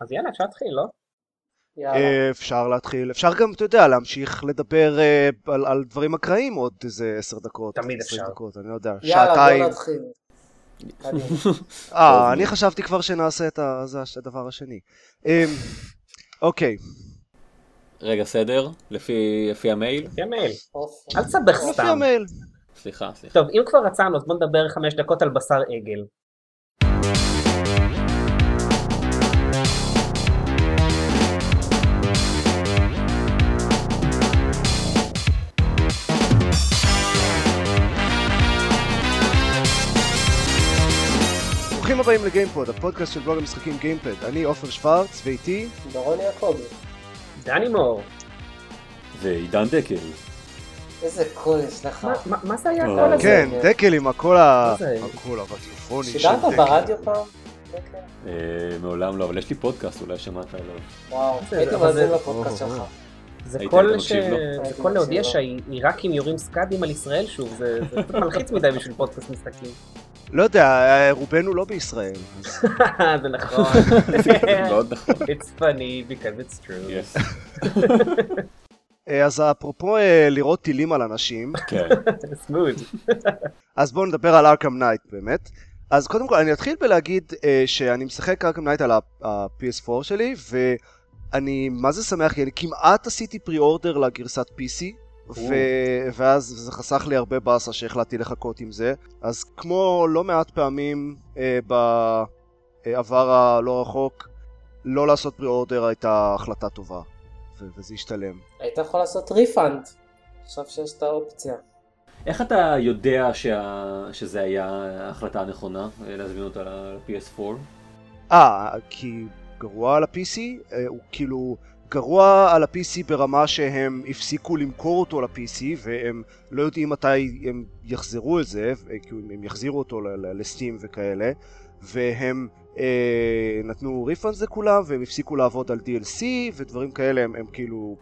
אז יאללה, אפשר להתחיל, לא? יאללה. אפשר להתחיל, אפשר גם, אתה יודע, להמשיך לדבר אה, על, על דברים אקראיים עוד איזה עשר דקות. תמיד אפשר. דקות, אני לא יודע, יאללה, שעתיים. בוא נתחיל. אה, אני חשבתי כבר שנעשה את הדבר השני. אמ, אוקיי, רגע, סדר? לפי, לפי המייל? לפי המייל. אל תסבך לפי סתם. המייל. סליחה, סליחה. טוב, אם כבר רצנו, אז בוא נדבר חמש דקות על בשר עגל. הבאים לגיימפוד, הפודקאסט של בלוג המשחקים גיימפד. אני עופר שוורץ, ואיתי... דורון יעקבי. דני מור, ועידן דקל. איזה קול יש לך. מה- זה היה אה, הקול הזה? כן, דקל עם הקול? הקול הרדיופוני של שידרת דקל. ברדיו פעם? דקל? אה, מעולם לא, אבל יש לי פודקאסט, אולי שמעת עליו. וואו, הייתי מאזין לפודקאסט שלך. זה קול ש... זה להודיע שהעיראקים יורים סקאדים על ישראל שוב, זה זה קצת מלחיץ מדי בשביל פודקאסט משחקים. לא יודע, רובנו לא בישראל. זה נכון. מאוד נכון. It's funny because it's true. Yes. אה, אז אפרופו אה, לירות טילים על אנשים, כן. smooth. אז בואו נדבר על Arkham Knight באמת. אז קודם כל אני אתחיל בלהגיד אה, שאני משחק Arkham Knight על ה-PS4 שלי ואני מה זה שמח כי אני כמעט עשיתי pre-order לגרסת PC ו- ואז זה חסך לי הרבה באסה שהחלטתי לחכות עם זה אז כמו לא מעט פעמים אה, בעבר הלא רחוק לא לעשות פרי אורדר הייתה החלטה טובה ו- וזה השתלם. היית יכול לעשות ריפאנד. עכשיו שיש את האופציה. איך אתה יודע שה... שזה היה ההחלטה הנכונה, אה, להזמין אותה ל-PS4? אה, כי גרוע על ה-PC? אה, הוא כאילו גרוע על ה-PC ברמה שהם הפסיקו למכור אותו ל-PC והם לא יודעים מתי הם יחזרו את זה, הם יחזירו אותו ל Steam וכאלה, והם אה, נתנו refunds לכולם והם הפסיקו לעבוד על DLC ודברים כאלה, הם, הם כאילו...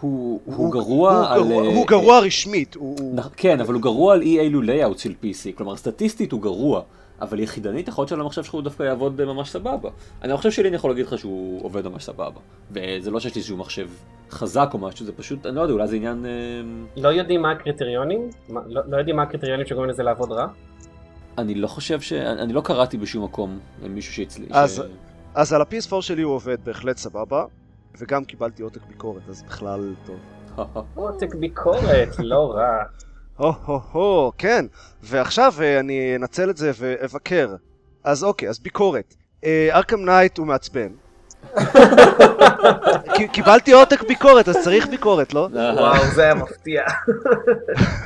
הוא, הוא, הוא- גרוע הוא על... גרוע, אה, הוא גרוע רשמית, הוא... הוא... כן, אבל הוא גרוע על אי אילו layout של PC, כלומר סטטיסטית הוא גרוע, אבל יחידנית יכול להיות שעל המחשב שלך הוא דווקא יעבוד ממש סבבה. אני לא חושב שלי אני יכול להגיד לך שהוא עובד ממש סבבה. וזה לא שיש לי איזשהו מחשב חזק או משהו, זה פשוט, אני לא יודע, אולי זה עניין... אה, לא יודעים מה הקריטריונים? מה- לא לא יודעים מה הקריטריונים שגורמים לזה לעבוד רע? אני לא חושב ש... אני לא קראתי בשום מקום מישהו שהצליח. אז- אז על ה-PS4 שלי הוא עובד בהחלט סבבה, וגם קיבלתי עותק ביקורת, אז בכלל טוב. עותק ביקורת, לא רע. הו-הו-הו, כן. ועכשיו אה, אני אנצל את זה ואבקר. אז אוקיי, אז ביקורת. Arkham Knight הוא מעצבן. קיבלתי עותק ביקורת, אז צריך ביקורת, לא? וואו, זה היה מפתיע.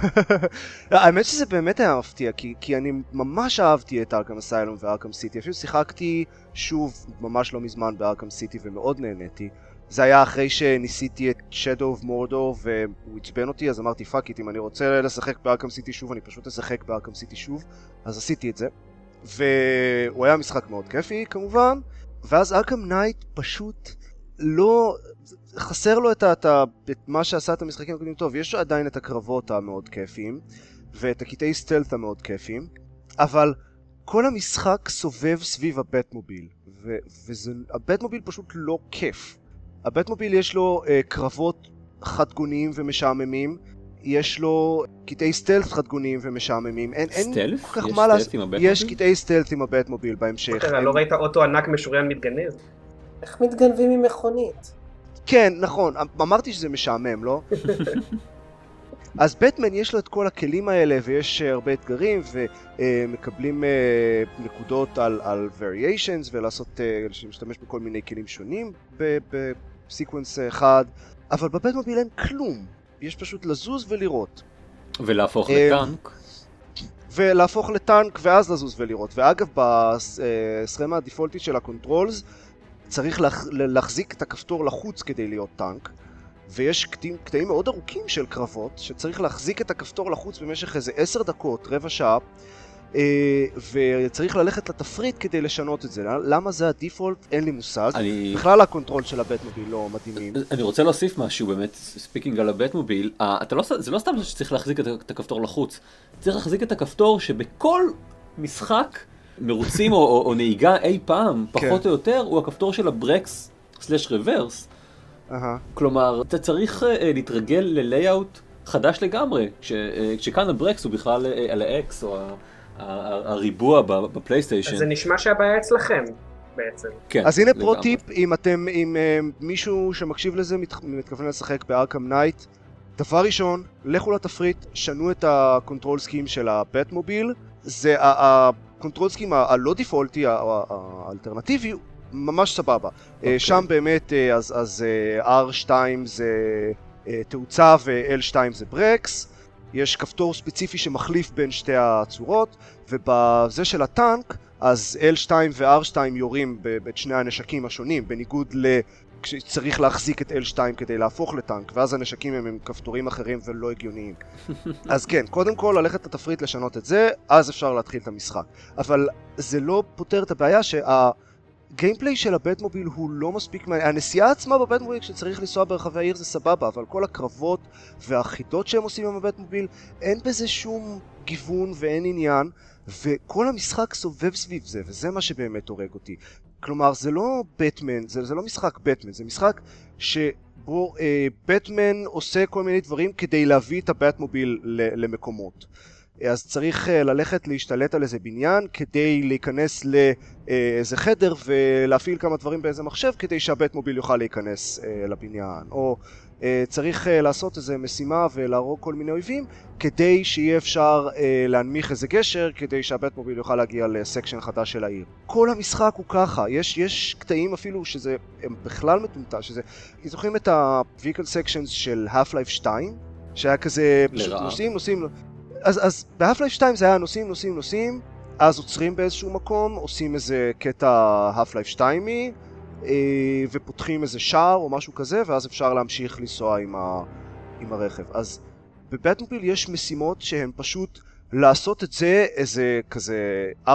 האמת שזה באמת היה מפתיע, כי, כי אני ממש אהבתי את Arkham Asylum ו Arkham City. אפילו שיחקתי שוב ממש לא מזמן ב Arkham City ומאוד נהניתי. זה היה אחרי שניסיתי את Shadow of Mordor והוא עצבן אותי, אז אמרתי fuck it, אם אני רוצה לשחק ב Arkham City שוב, אני פשוט אשחק ב Arkham City שוב, אז עשיתי את זה. והוא היה משחק מאוד כיפי כמובן, ואז Arkham Knight פשוט לא... חסר לו את, את, את מה שעשה את המשחקים הקודמים טוב, יש עדיין את הקרבות המאוד כיפיים, ואת הקטעי stealth המאוד כיפיים, אבל כל המשחק סובב סביב הבטמוביל, והבטמוביל פשוט לא כיף. הבטמוביל יש לו uh, קרבות חדגוניים ומשעממים, יש לו קטעי סטלט חדגוניים ומשעממים, אין, אין סטלף? כל כך יש מה סטלף לעשות. הבטמוביל? יש קטעי סטלט עם הבטמוביל בהמשך. אין- לא ראית אוטו ענק משוריין מתגנב? איך מתגנבים עם מכונית? כן, נכון, אמרתי שזה משעמם, לא? אז בטמן יש לו את כל הכלים האלה ויש אה, הרבה אתגרים ומקבלים uh, נקודות על, על variations ולעשות, uh, להשתמש בכל מיני כלים שונים ב sequence אחד, אבל בבטמוביל אין כלום, יש פשוט לזוז ולירות. ולהפוך אה, לטנק. ולהפוך לטנק ואז לזוז ולירות. ואגב, בסכמה הדיפולטית של ה controls צריך להח- להחזיק את הכפתור לחוץ כדי להיות טנק. ויש קטעים, קטעים מאוד ארוכים של קרבות שצריך להחזיק את הכפתור לחוץ במשך איזה עשר דקות, רבע שעה, וצריך ללכת לתפריט כדי לשנות את זה. למה זה ה default? אין לי מושג. אני... בכלל ה control של הבטמוביל לא מדהימים. אני רוצה להוסיף משהו באמת, speaking על הבטמוביל, אה, אתה לא, זה לא סתם שצריך להחזיק את הכפתור לחוץ, צריך להחזיק את הכפתור שבכל משחק מרוצים או, או, או נהיגה אי פעם, כן. פחות או יותר, הוא הכפתור של הברקס slash reverse. כלומר, אתה צריך אה, להתרגל ל layout חדש לגמרי, כש, אה, כשכאן הברקס הוא בכלל אה, על ה-X או ה- הריבוע בפלייסטיישן. אז זה נשמע שהבעיה אצלכם, בעצם. כן, אז הנה לגמרי. pro-tip, אם אתם, אם אה, מישהו שמקשיב לזה מת- מתכוון לשחק ב Arkham Knight, דבר ראשון, לכו לתפריט, שנו את ה control scheme של הבטמוביל, זה ה- ה control scheme ה- הלא דיפולטי, האלטרנטיבי, ממש סבבה. אה, אוקיי. שם באמת, אה, אז, אז אה, R2 זה תאוצה ו-L2 זה ברקס, יש כפתור ספציפי שמחליף בין שתי הצורות, ובזה של הטנק, אז L2 ו-R2 יורים את שני הנשקים השונים, בניגוד ל... כשצריך להחזיק את L2 כדי להפוך לטנק, ואז הנשקים הם עם כפתורים אחרים ולא הגיוניים. אז כן, קודם כל ללכת לתפריט לשנות את זה, אז אפשר להתחיל את המשחק. אבל זה לא פותר את הבעיה שהגיימפליי של הבטמוביל הוא לא מספיק מעניין. הנסיעה עצמה בבטמוביל כשצריך לנסוע ברחבי העיר זה סבבה, אבל כל הקרבות והחידות שהם עושים עם הבטמוביל, אין בזה שום גיוון ואין עניין. וכל המשחק סובב סביב זה, וזה מה שבאמת הורג אותי. כלומר, זה לא בטמן, זה, זה לא משחק בטמן, זה משחק שבו אה, בטמן עושה כל מיני דברים כדי להביא את הבטמוביל למקומות. אז צריך אה, ללכת להשתלט על איזה בניין כדי להיכנס לאיזה חדר ולהפעיל כמה דברים באיזה מחשב כדי שהבטמוביל יוכל להיכנס אה, לבניין. או אה, צריך אה, לעשות איזה משימה ולהרוג כל מיני אויבים כדי שיהיה אפשר אה, להנמיך איזה גשר כדי שהבטמוביל יוכל להגיע לסקשן חדש של העיר. כל המשחק הוא ככה, יש, יש קטעים אפילו שזה הם בכלל מטומטם, שזה... זוכרים את ה-Vehicle Sections של Half-Life 2? שהיה כזה פשוט. נוסעים, נוסעים... אז, אז ב-Half-Life 2 זה היה נוסעים, נוסעים, נוסעים, אז עוצרים באיזשהו מקום, עושים איזה קטע Half-Life 2 אה, ופותחים איזה שער או משהו כזה, ואז אפשר להמשיך לנסוע עם, ה, עם הרכב. אז בבטמוביל יש משימות שהן פשוט לעשות את זה איזה כזה 4-5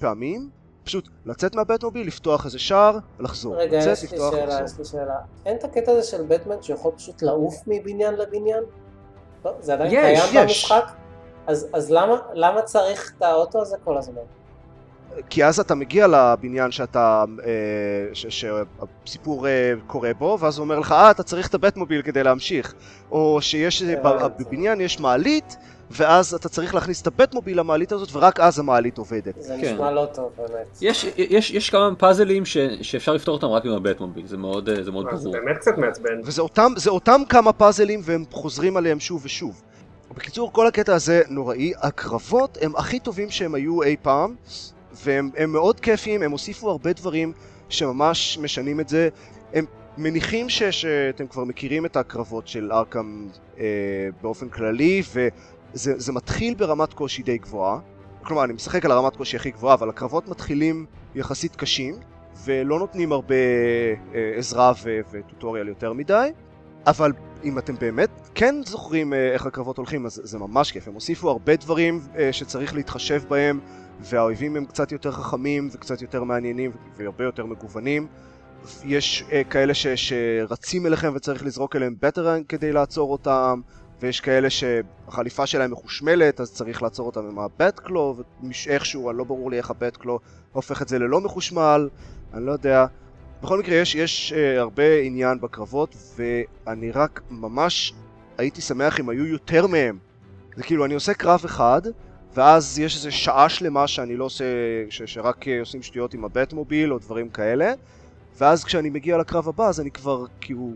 פעמים, פשוט לצאת מהבטמוביל, לפתוח איזה שער, לחזור. רגע, לצאת, יש לי לפתוח, שאלה, לחזור. יש לי שאלה. אין את הקטע הזה של בטמן שיכול פשוט לעוף מבניין לבניין? לא, זה עדיין יש, קיים יש. במשחק? אז, אז למה, למה צריך את האוטו הזה כל הזמן? כי אז אתה מגיע לבניין שאתה, אה, ש- שהסיפור אה, קורה בו, ואז הוא אומר לך, אה, אתה צריך את הבטמוביל כדי להמשיך. או שיש, הבנתי. בבניין יש מעלית, ואז אתה צריך להכניס את הבטמוביל למעלית הזאת, ורק אז המעלית עובדת. זה כן. נשמע לא טוב באמת. יש, יש, יש כמה פאזלים ש, שאפשר לפתור אותם רק עם הבטמוביל, זה מאוד, אה, זה מאוד אז זה ברור. באמת קצת מעצבן. וזה אותם, אותם כמה פאזלים, והם חוזרים עליהם שוב ושוב. בקיצור, כל הקטע הזה נוראי. הקרבות הם הכי טובים שהם היו אי פעם, והם הם מאוד כיפיים, הם הוסיפו הרבה דברים שממש משנים את זה. הם מניחים ש, שאתם כבר מכירים את הקרבות של ארכם אה, באופן כללי, וזה זה מתחיל ברמת קושי די גבוהה. כלומר, אני משחק על הרמת קושי הכי גבוהה, אבל הקרבות מתחילים יחסית קשים, ולא נותנים הרבה אה, עזרה וטוטוריאל יותר מדי. אבל אם אתם באמת כן זוכרים אה, איך הקרבות הולכים, אז זה ממש כיף. הם הוסיפו הרבה דברים אה, שצריך להתחשב בהם, והאויבים הם קצת יותר חכמים וקצת יותר מעניינים והרבה יותר מגוונים. יש אה, כאלה ש, שרצים אליכם וצריך לזרוק אליהם בטרן כדי לעצור אותם, ויש כאלה שהחליפה שלהם מחושמלת, אז צריך לעצור אותם עם הבטקלו, ואיכשהו, לא ברור לי איך הבטקלו הופך את זה ללא מחושמל, אני לא יודע. בכל מקרה, יש, יש uh, הרבה עניין בקרבות, ואני רק ממש הייתי שמח אם היו יותר מהם. זה כאילו, אני עושה קרב אחד, ואז יש איזה שעה שלמה שאני לא עושה, ש, שרק uh, עושים שטויות עם הבטמוביל או דברים כאלה, ואז כשאני מגיע לקרב הבא, אז אני כבר כאילו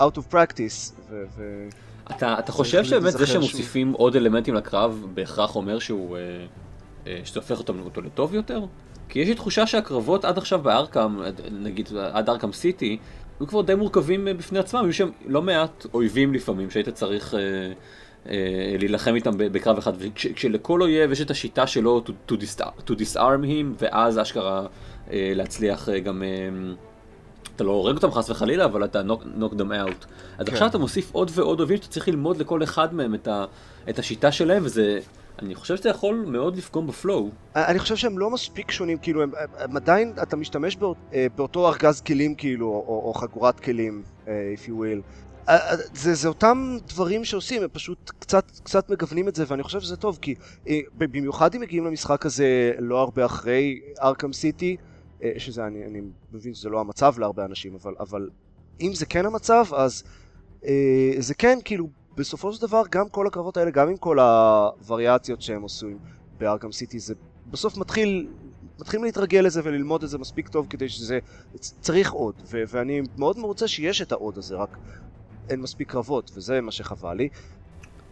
out of practice, ו... ו... אתה, אתה חושב שבאמת זה שמוסיפים עוד אלמנטים לקרב בהכרח אומר שהוא, אה, אה, שזה הופך אותם, אותו לטוב יותר? כי יש לי תחושה שהקרבות עד עכשיו בארקאם, נגיד עד ארקאם סיטי, היו כבר די מורכבים אה, בפני עצמם, היו שם לא מעט אויבים לפעמים שהיית צריך אה, אה, להילחם איתם בקרב אחד, וכשלכל אויב יש את השיטה שלו to, to, dis- to disarm him, ואז אשכרה אה, להצליח אה, גם... אה, אתה לא הורג אותם חס וחלילה, אבל אתה knock, knock them out. אז כן. עכשיו אתה מוסיף עוד ועוד אויבים שאתה צריך ללמוד לכל אחד מהם את, ה, את השיטה שלהם, וזה... אני חושב שזה יכול מאוד לפגום בפלואו. אני חושב שהם לא מספיק שונים, כאילו, הם, הם עדיין, אתה משתמש באות, אה, באותו ארגז כלים, כאילו, או, או חגורת כלים, אה, if you will. זה, זה אותם דברים שעושים, הם פשוט קצת, קצת מגוונים את זה, ואני חושב שזה טוב, כי אה, במיוחד אם מגיעים למשחק הזה לא הרבה אחרי ארכם סיטי, שזה, אני, אני מבין שזה לא המצב להרבה אנשים, אבל, אבל אם זה כן המצב, אז זה כן, כאילו, בסופו של דבר, גם כל הקרבות האלה, גם עם כל הווריאציות שהם עושים בארכם סיטי, זה בסוף מתחיל, מתחילים להתרגל לזה וללמוד את זה מספיק טוב כדי שזה, צריך עוד, ו- ואני מאוד מרוצה שיש את העוד הזה, רק אין מספיק קרבות, וזה מה שחבל לי.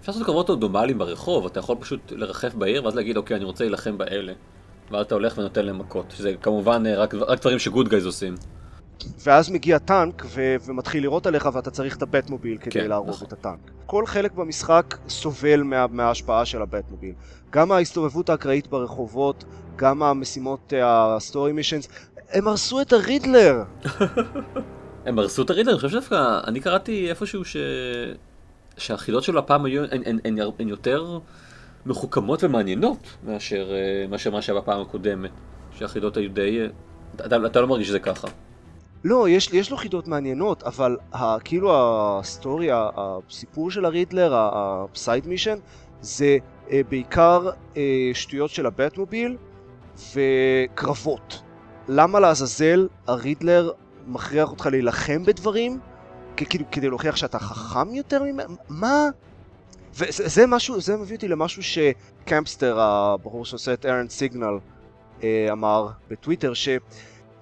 אפשר לעשות קרבות אודומליים ברחוב, אתה יכול פשוט לרחף בעיר ואז להגיד אוקיי אני רוצה להילחם באלה. ואז אתה הולך ונותן להם מכות, שזה כמובן אה, רק, רק דברים שגוד גייז עושים. ואז מגיע טנק ו- ומתחיל לירות עליך ואתה צריך את הבטמוביל כדי כן, להרוג נכון. את הטנק. כל חלק במשחק סובל מה- מההשפעה של הבטמוביל. גם ההסתובבות האקראית ברחובות, גם המשימות, ה story missions, הם הרסו את ה Riddler! הם הרסו את הרידלר, אני חושב שדווקא, אני קראתי איפשהו ש... שהחידות שלו הפעם היו, הן, הן, הן, הן יותר מחוכמות ומעניינות מאשר, אה, מאשר מה שהיה בפעם הקודמת. שהחידות היו די... אה, אתה, אתה לא מרגיש שזה ככה. לא, יש, יש לו חידות מעניינות, אבל ה, כאילו ה story, הסיפור של ה Riddler, ה side mission, זה אה, בעיקר אה, שטויות של הבטמוביל וקרבות. למה לעזאזל ה Riddler מכריח אותך להילחם בדברים? כאילו כדי להוכיח שאתה חכם יותר ממנו? מה? וזה זה משהו, זה מביא אותי למשהו ש Campster, הבחור שעושה את Errant Signal, אה, אמר בטוויטר, ש...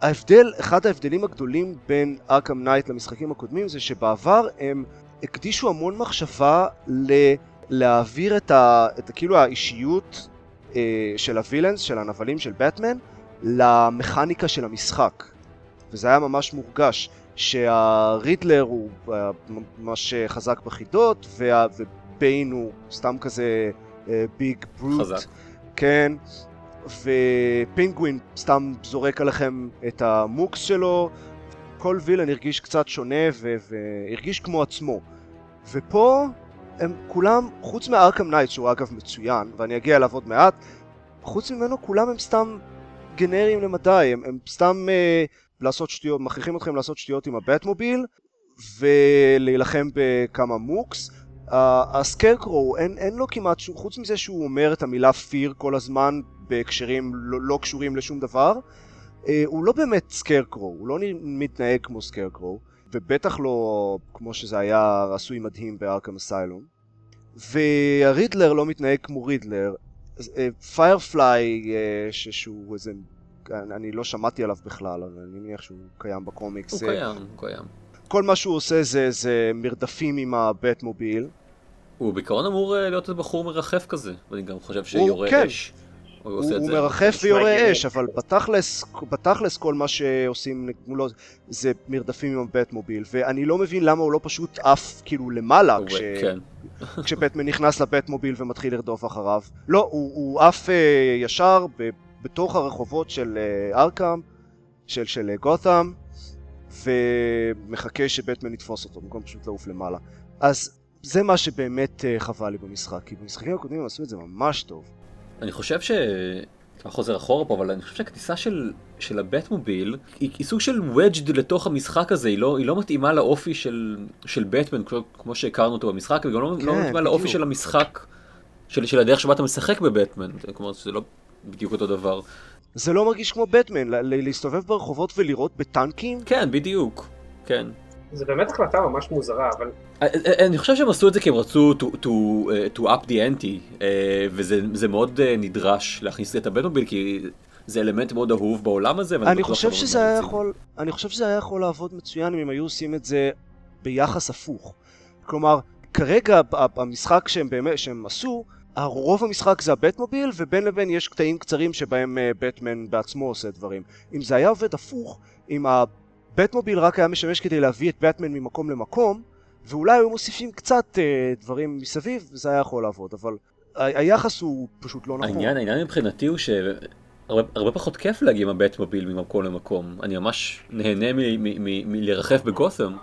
ההבדל, אחד ההבדלים הגדולים בין Arkham Knight למשחקים הקודמים זה שבעבר הם הקדישו המון מחשבה ל... להעביר את, ה... את. כאילו האישיות אה, של ה villains, של הנבלים של באטמן, למכניקה של המשחק. וזה היה ממש מורגש, שה Riddler הוא אה, ממש חזק בחידות, וה... ו Bane הוא סתם כזה big brute. חזק. כן, ו Penguin סתם זורק עליכם את ה mooks שלו, כל villain הרגיש קצת שונה והרגיש כמו עצמו. ופה הם כולם, חוץ מ Arkham Knight שהוא אגב מצוין, ואני אגיע אליו עוד מעט, חוץ ממנו כולם הם סתם גנריים למדי, הם, הם סתם אה, לעשות שטויות, מכריחים אתכם לעשות שטויות עם הבטמוביל ולהילחם בכמה mooks. ה Scarecrow, אין, אין לו כמעט חוץ מזה שהוא אומר את המילה fear כל הזמן בהקשרים לא, לא קשורים לשום דבר, אה, הוא לא באמת Scarecrow, הוא לא מתנהג כמו Scarecrow, ובטח לא כמו שזה היה עשוי מדהים ב Arkham Asylum. וה Riddler לא מתנהג כמו Riddler. Firefly, שהוא איזה... אני אני לא שמעתי עליו בכלל, אבל אני מניח שהוא קיים בקומיקס. הוא אה, קיים, הוא קיים. כל מה שהוא עושה זה, זה מרדפים עם הבטמוביל. הוא בעיקרון אמור אה, להיות בחור מרחף כזה, ואני גם חושב שיורה כן. אש. הוא הוא. מרחף ויורה. אש, אבל בתכלס, בתכלס כל מה שעושים מולו זה מרדפים עם הבטמוביל, ואני לא מבין למה הוא לא פשוט עף כאילו למעלה כש... כן. כשבטמן נכנס לבטמוביל ומתחיל לרדוף אחריו. לא, הוא, עף אה, ישר ב, בתוך הרחובות של אה, ארכם, של, של אה, גות'אם, ומחכה שבטמן יתפוס אותו, במקום פשוט לעוף למעלה. אז זה מה שבאמת אה, חבל לי במשחק, כי במשחקים הקודמים הם עשו את זה ממש טוב. אני חושב ש... אתה חוזר אחורה פה, אבל אני חושב שהכניסה של, של הבטמוביל היא, היא סוג של wedged לתוך המשחק הזה, היא לא, היא לא מתאימה לאופי של, של בטמן כמו, כמו שהכרנו אותו במשחק, וגם לא, כן, לא מתאימה לאופי בדיוק. של המשחק, של, של הדרך שבה אתה משחק בבטמן, כלומר זה לא בדיוק אותו דבר. זה לא מרגיש כמו בטמן, להסתובב ברחובות ולירות בטנקים? כן, בדיוק, כן. זה באמת החלטה ממש מוזרה, אבל אה, אה, אני חושב שהם עשו את זה כי הם רצו to, to, to up the ante, וזה זה מאוד נדרש להכניס את הבטמוביל, כי זה אלמנט מאוד אהוב בעולם הזה. ואני אני חושב שזה היה. יכול, אני חושב שזה היה יכול לעבוד מצוין אם הם היו עושים את זה ביחס הפוך. כלומר, כרגע המשחק שהם באמת, שהם עשו, הרוב המשחק זה הבטמוביל, ובין לבין יש קטעים קצרים שבהם אה, בטמן בעצמו עושה דברים. אם זה היה עובד הפוך, אם הבטמוביל רק היה משמש כדי להביא את בטמן ממקום למקום, ואולי היו מוסיפים קצת אה, דברים מסביב, זה היה יכול לעבוד, אבל ה- היחס הוא פשוט לא נכון. העניין, העניין מבחינתי הוא שהרבה הרבה פחות כיף להגיע עם הבטמוביל ממקום למקום. אני ממש נהנה מ- מ- מ- מלרחף בגותם,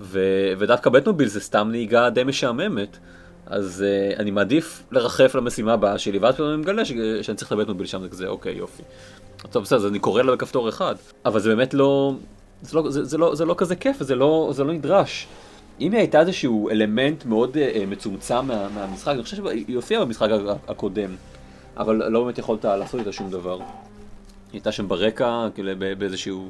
ו- ודווקא בטמוביל זה סתם נהיגה די משעממת. אז uh, אני מעדיף לרחף למשימה הבאה שלי, ואז פתאום אני מגלה ש- שאני צריך את הבטמוביל שם, זה כזה, אוקיי, יופי. טוב, בסדר, אז אני קורא לה בכפתור אחד. אבל זה באמת לא... זה לא, זה, זה לא, זה לא כזה כיף, זה לא, זה לא נדרש. אם היא הייתה איזשהו אלמנט מאוד uh, מצומצם מה, מהמשחק, אני חושב שהיא הופיעה במשחק הקודם, אבל לא באמת יכולת לעשות איתה שום דבר. היא הייתה שם ברקע, כאילו באיזשהו...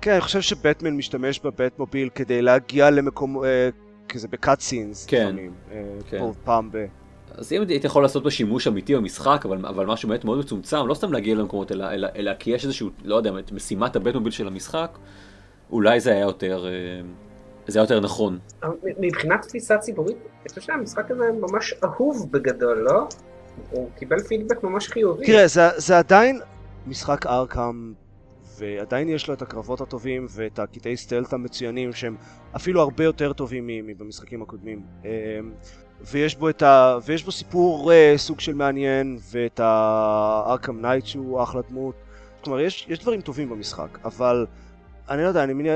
כן, אני חושב שבטמן משתמש בבטמוביל כדי להגיע למקום, אה, כזה בקאט סינס כן, לפעמים, אה, כן. פעם ב... אז אם היית יכול לעשות בו שימוש אמיתי במשחק, אבל, אבל משהו באמת מאוד מצומצם, לא סתם להגיע למקומות, אלא, אלא, אלא כי יש איזשהו, לא יודע, משימת הבטמוביל של המשחק, אולי זה היה יותר, אה, זה היה יותר נכון. מבחינת תפיסה ציבורית, אני חושב שהמשחק הזה ממש אהוב בגדול, לא? הוא קיבל פידבק ממש חיובי. תראה, זה, זה עדיין משחק Arkham, ועדיין יש לו את הקרבות הטובים ואת הקטעי stealth המצוינים שהם אפילו הרבה יותר טובים מבמשחקים הקודמים. אמ, ויש בו, את ה... ויש בו סיפור uh, סוג של מעניין, ואת ה Arkham Knight שהוא אחלה דמות. כלומר, יש, יש דברים טובים במשחק, אבל אני לא יודע, אני מניח,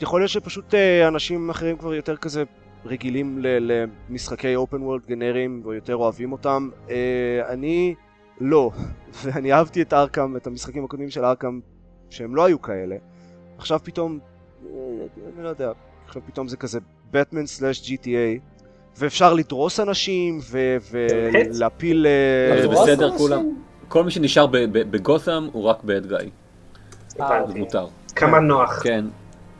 יכול להיות שפשוט uh, אנשים אחרים כבר יותר כזה רגילים ל- למשחקי אופן וורלד גנריים ויותר אוהבים אותם. Uh, אני לא, ואני אהבתי את ארקאם, את המשחקים הקודמים של ארקאם, שהם לא היו כאלה. עכשיו פתאום, אה, אני לא יודע, עכשיו פתאום זה כזה בטמן סלאש GTA, ואפשר לדרוס אנשים? ולהפיל... אה, זה בסדר? כולם, כל מי שנשאר ב- ב- בגותם הוא רק bad guy, אה, זה הבנתי. מותר. כמה נוח. כן,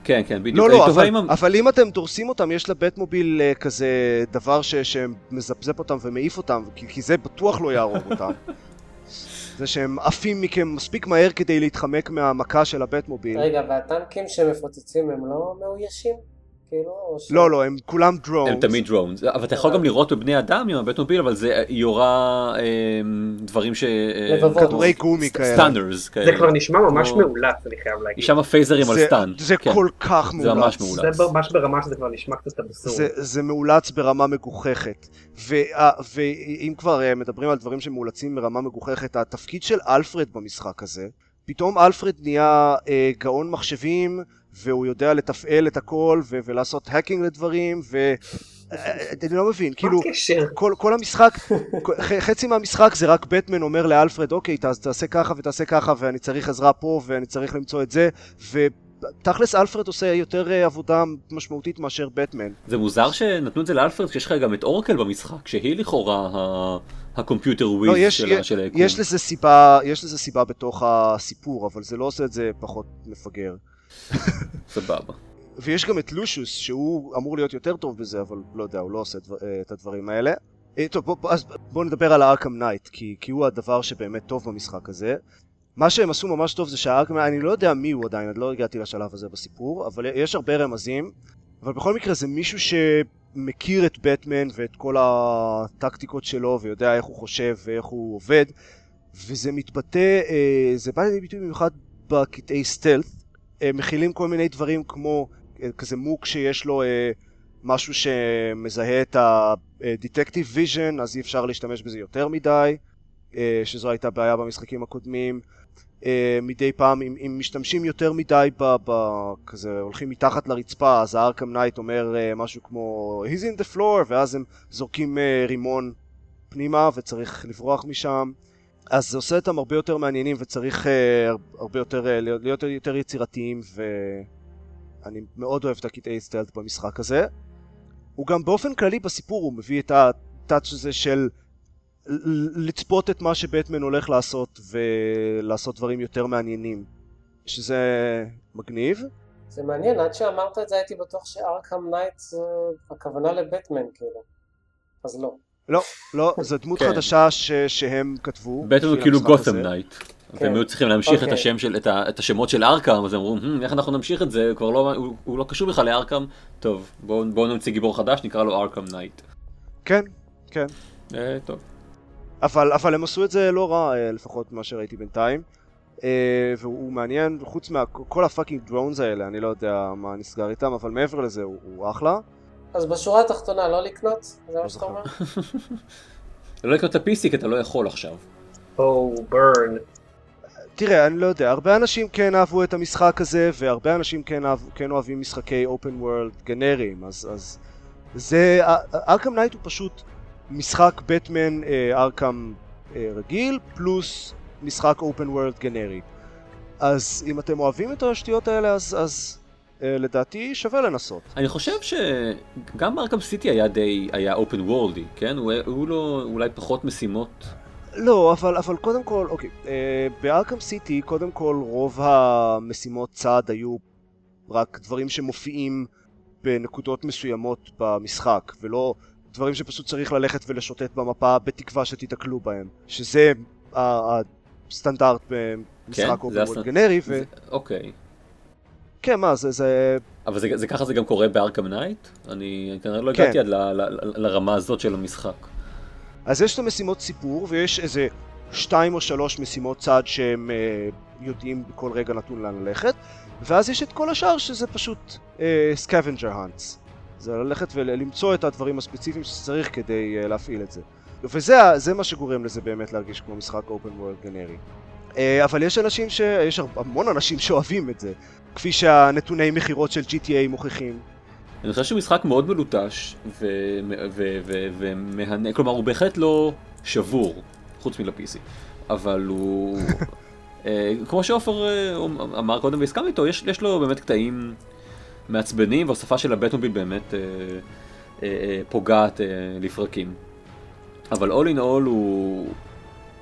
כן, כן, בדיוק. לא, לא, אבל, עם אבל אם אתם דורסים אותם, יש לבטמוביל אה, כזה דבר ש- שמזפזפ אותם ומעיף אותם, כי, כי זה בטוח לא יהרוג אותם. זה שהם עפים מכם מספיק מהר כדי להתחמק מהמכה של הבטמוביל. רגע, והטנקים שמפוצצים הם לא מאוישים? כאילו, או ש... לא, לא, הם כולם דרונס. הם תמיד דרונס, אבל אתה יכול גם לירות בבני אדם עם הבטמוביל, אבל זה יורה אה, דברים ש... אה, לבבות. כדורי גומי כאלה. stunners כאלה. זה כבר נשמע ממש מאולץ, אני חייב להגיד. יש שם פייזרים על זה- stun. זה כן. כל כך זה מאולץ. ממש מאולץ. זה ממש ברמה שזה כבר נשמע קצת אבסורד. זה, זה מאולץ ברמה מגוחכת. ואם כבר אה, מדברים על דברים שמאולצים ברמה מגוחכת, התפקיד של אלפרד במשחק הזה, פתאום אלפרד נהיה אה, גאון מחשבים, והוא יודע לתפעל את הכל, ו- ולעשות hacking לדברים, ו... אני לא מבין, כאילו? כל, כל המשחק, חצי מהמשחק זה רק בטמן אומר לאלפרד, אוקיי, תעש, תעשה ככה ותעשה ככה, ואני צריך עזרה פה, ואני צריך למצוא את זה, ותכלס אלפרד עושה יותר אה, עבודה משמעותית מאשר בטמן. זה מוזר שנתנו את זה לאלפרד כשיש לך גם את Oracle במשחק, שהיא לכאורה ה- ה computer whiz-ish, של היקום. יש לזה סיבה, יש לזה סיבה בתוך הסיפור, אבל זה לא עושה את זה פחות מפגר. סבבה. ויש גם את Lucius, שהוא אמור להיות יותר טוב בזה, אבל לא יודע, הוא לא עושה דבר- אה, את הדברים האלה. אה, טוב, בוא, אז בואו נדבר על ה Arkham Knight, כי, כי הוא הדבר שבאמת טוב במשחק הזה. מה שהם עשו ממש טוב זה שה Arkham Knight, אני לא יודע מי הוא עדיין, עוד לא הגעתי לשלב הזה בסיפור, אבל יש הרבה רמזים, אבל בכל מקרה זה מישהו שמכיר את בטמן ואת כל הטקטיקות שלו, ויודע איך הוא חושב ואיך הוא עובד, וזה מתבטא, אה, זה בא לידי ביטוי במיוחד בקטעי stealth, מכילים כל מיני דברים כמו אה, כזה mook שיש לו אה, משהו שמזהה את ה-Detective Vision, אז אי אפשר להשתמש בזה יותר מדי, אה, שזו הייתה בעיה במשחקים הקודמים. אה, מדי פעם, אם, אם משתמשים יותר מדי ב, ב... כזה הולכים מתחת לרצפה, אז ה Arkham Knight אומר אה, משהו כמו He's in the floor, ואז הם זורקים אה, רימון פנימה וצריך לברוח משם. אז זה עושה אותם הרבה יותר מעניינים וצריך אה, הרבה יותר, אה, להיות יותר יצירתיים ואני מאוד אוהב את הקטעי stealth במשחק הזה. הוא גם באופן כללי בסיפור הוא מביא את ה touch הזה של לצפות את מה שבטמן הולך לעשות ולעשות דברים יותר מעניינים שזה מגניב. זה מעניין, עד שאמרת את זה הייתי בטוח ש Arkham Knight זה הכוונה לבטמן, כאילו. אז לא. לא, לא, זו דמות כן. חדשה ש- שהם כתבו. בטמן הוא כאילו Gotham. Knight. אז כן. הם היו צריכים להמשיך את אוקיי. השם של, את ה- את השמות של Arkham, אז הם אמרו, "הם, איך אנחנו נמשיך את זה, הוא כבר לא, הוא- הוא לא קשור בכלל ל Arkham, טוב, בואו בואו נמציא גיבור חדש, נקרא לו Arkham Knight. כן, כן. אה, טוב. אבל, אבל הם עשו את זה לא רע, אה, לפחות ממה שראיתי בינתיים. אה, והוא מעניין, חוץ מכל ה fucking drones האלה, אני לא יודע מה נסגר איתם, אבל מעבר לזה הוא, הוא אחלה. אז בשורה התחתונה לא לקנות? זה מה שאתה זוכר. אומר? לא לקנות את ה-PC כי אתה לא יכול עכשיו. או ברן. תראה, אני לא יודע, הרבה אנשים כן אהבו את המשחק הזה, והרבה אנשים כן, אהב, כן אוהבים משחקי open world גנריים, אז, אז זה, Arkham Knight הוא פשוט משחק בטמן Arkham רגיל, פלוס משחק open world גנרי. אז אם אתם אוהבים את השטויות האלה, אז, אז אה, לדעתי שווה לנסות. אני חושב שגם ארכם סיטי היה די, היה אופן וורלדי, כן? הוא היו לו אולי פחות משימות. לא, אבל, אבל קודם כל, אוקיי, אה, בארכם סיטי, קודם כל רוב המשימות צעד היו רק דברים שמופיעים בנקודות מסוימות במשחק, ולא דברים שפשוט צריך ללכת ולשוטט במפה בתקווה שתיתקלו בהם, שזה הסטנדרט במשחק כן? אופן וורלד הסט- גנרי, ו... זה- אוקיי. כן, מה, זה, זה... אבל זה, זה ככה זה גם קורה ב Arkham Knight? אני כנראה לא כן. הגעתי עד ל, ל, ל, לרמה הזאת של המשחק. אז יש את המשימות סיפור, ויש איזה שתיים או שלוש משימות צד שהם אה, יודעים בכל רגע נתון לאן ללכת, ואז יש את כל השאר שזה פשוט scavenger hunts. זה ללכת ולמצוא את הדברים הספציפיים שצריך כדי אה, להפעיל את זה. וזה זה מה שגורם לזה באמת להרגיש כמו משחק open world גנרי. Uh, אבל יש אנשים ש... יש המון אנשים שאוהבים את זה, כפי שהנתוני מכירות של GTA מוכיחים. אני חושב שהוא משחק מאוד מלוטש ו- ו- ו- ומהנה, כלומר הוא בהחלט לא שבור, חוץ מל-PC, אבל הוא, אה, כמו שעופר אה, אמר קודם והסכמתי איתו, יש, יש לו באמת קטעים מעצבנים והשפה של הבטמוביל באמת אה, אה, אה, פוגעת אה, לפרקים. אבל all in all הוא,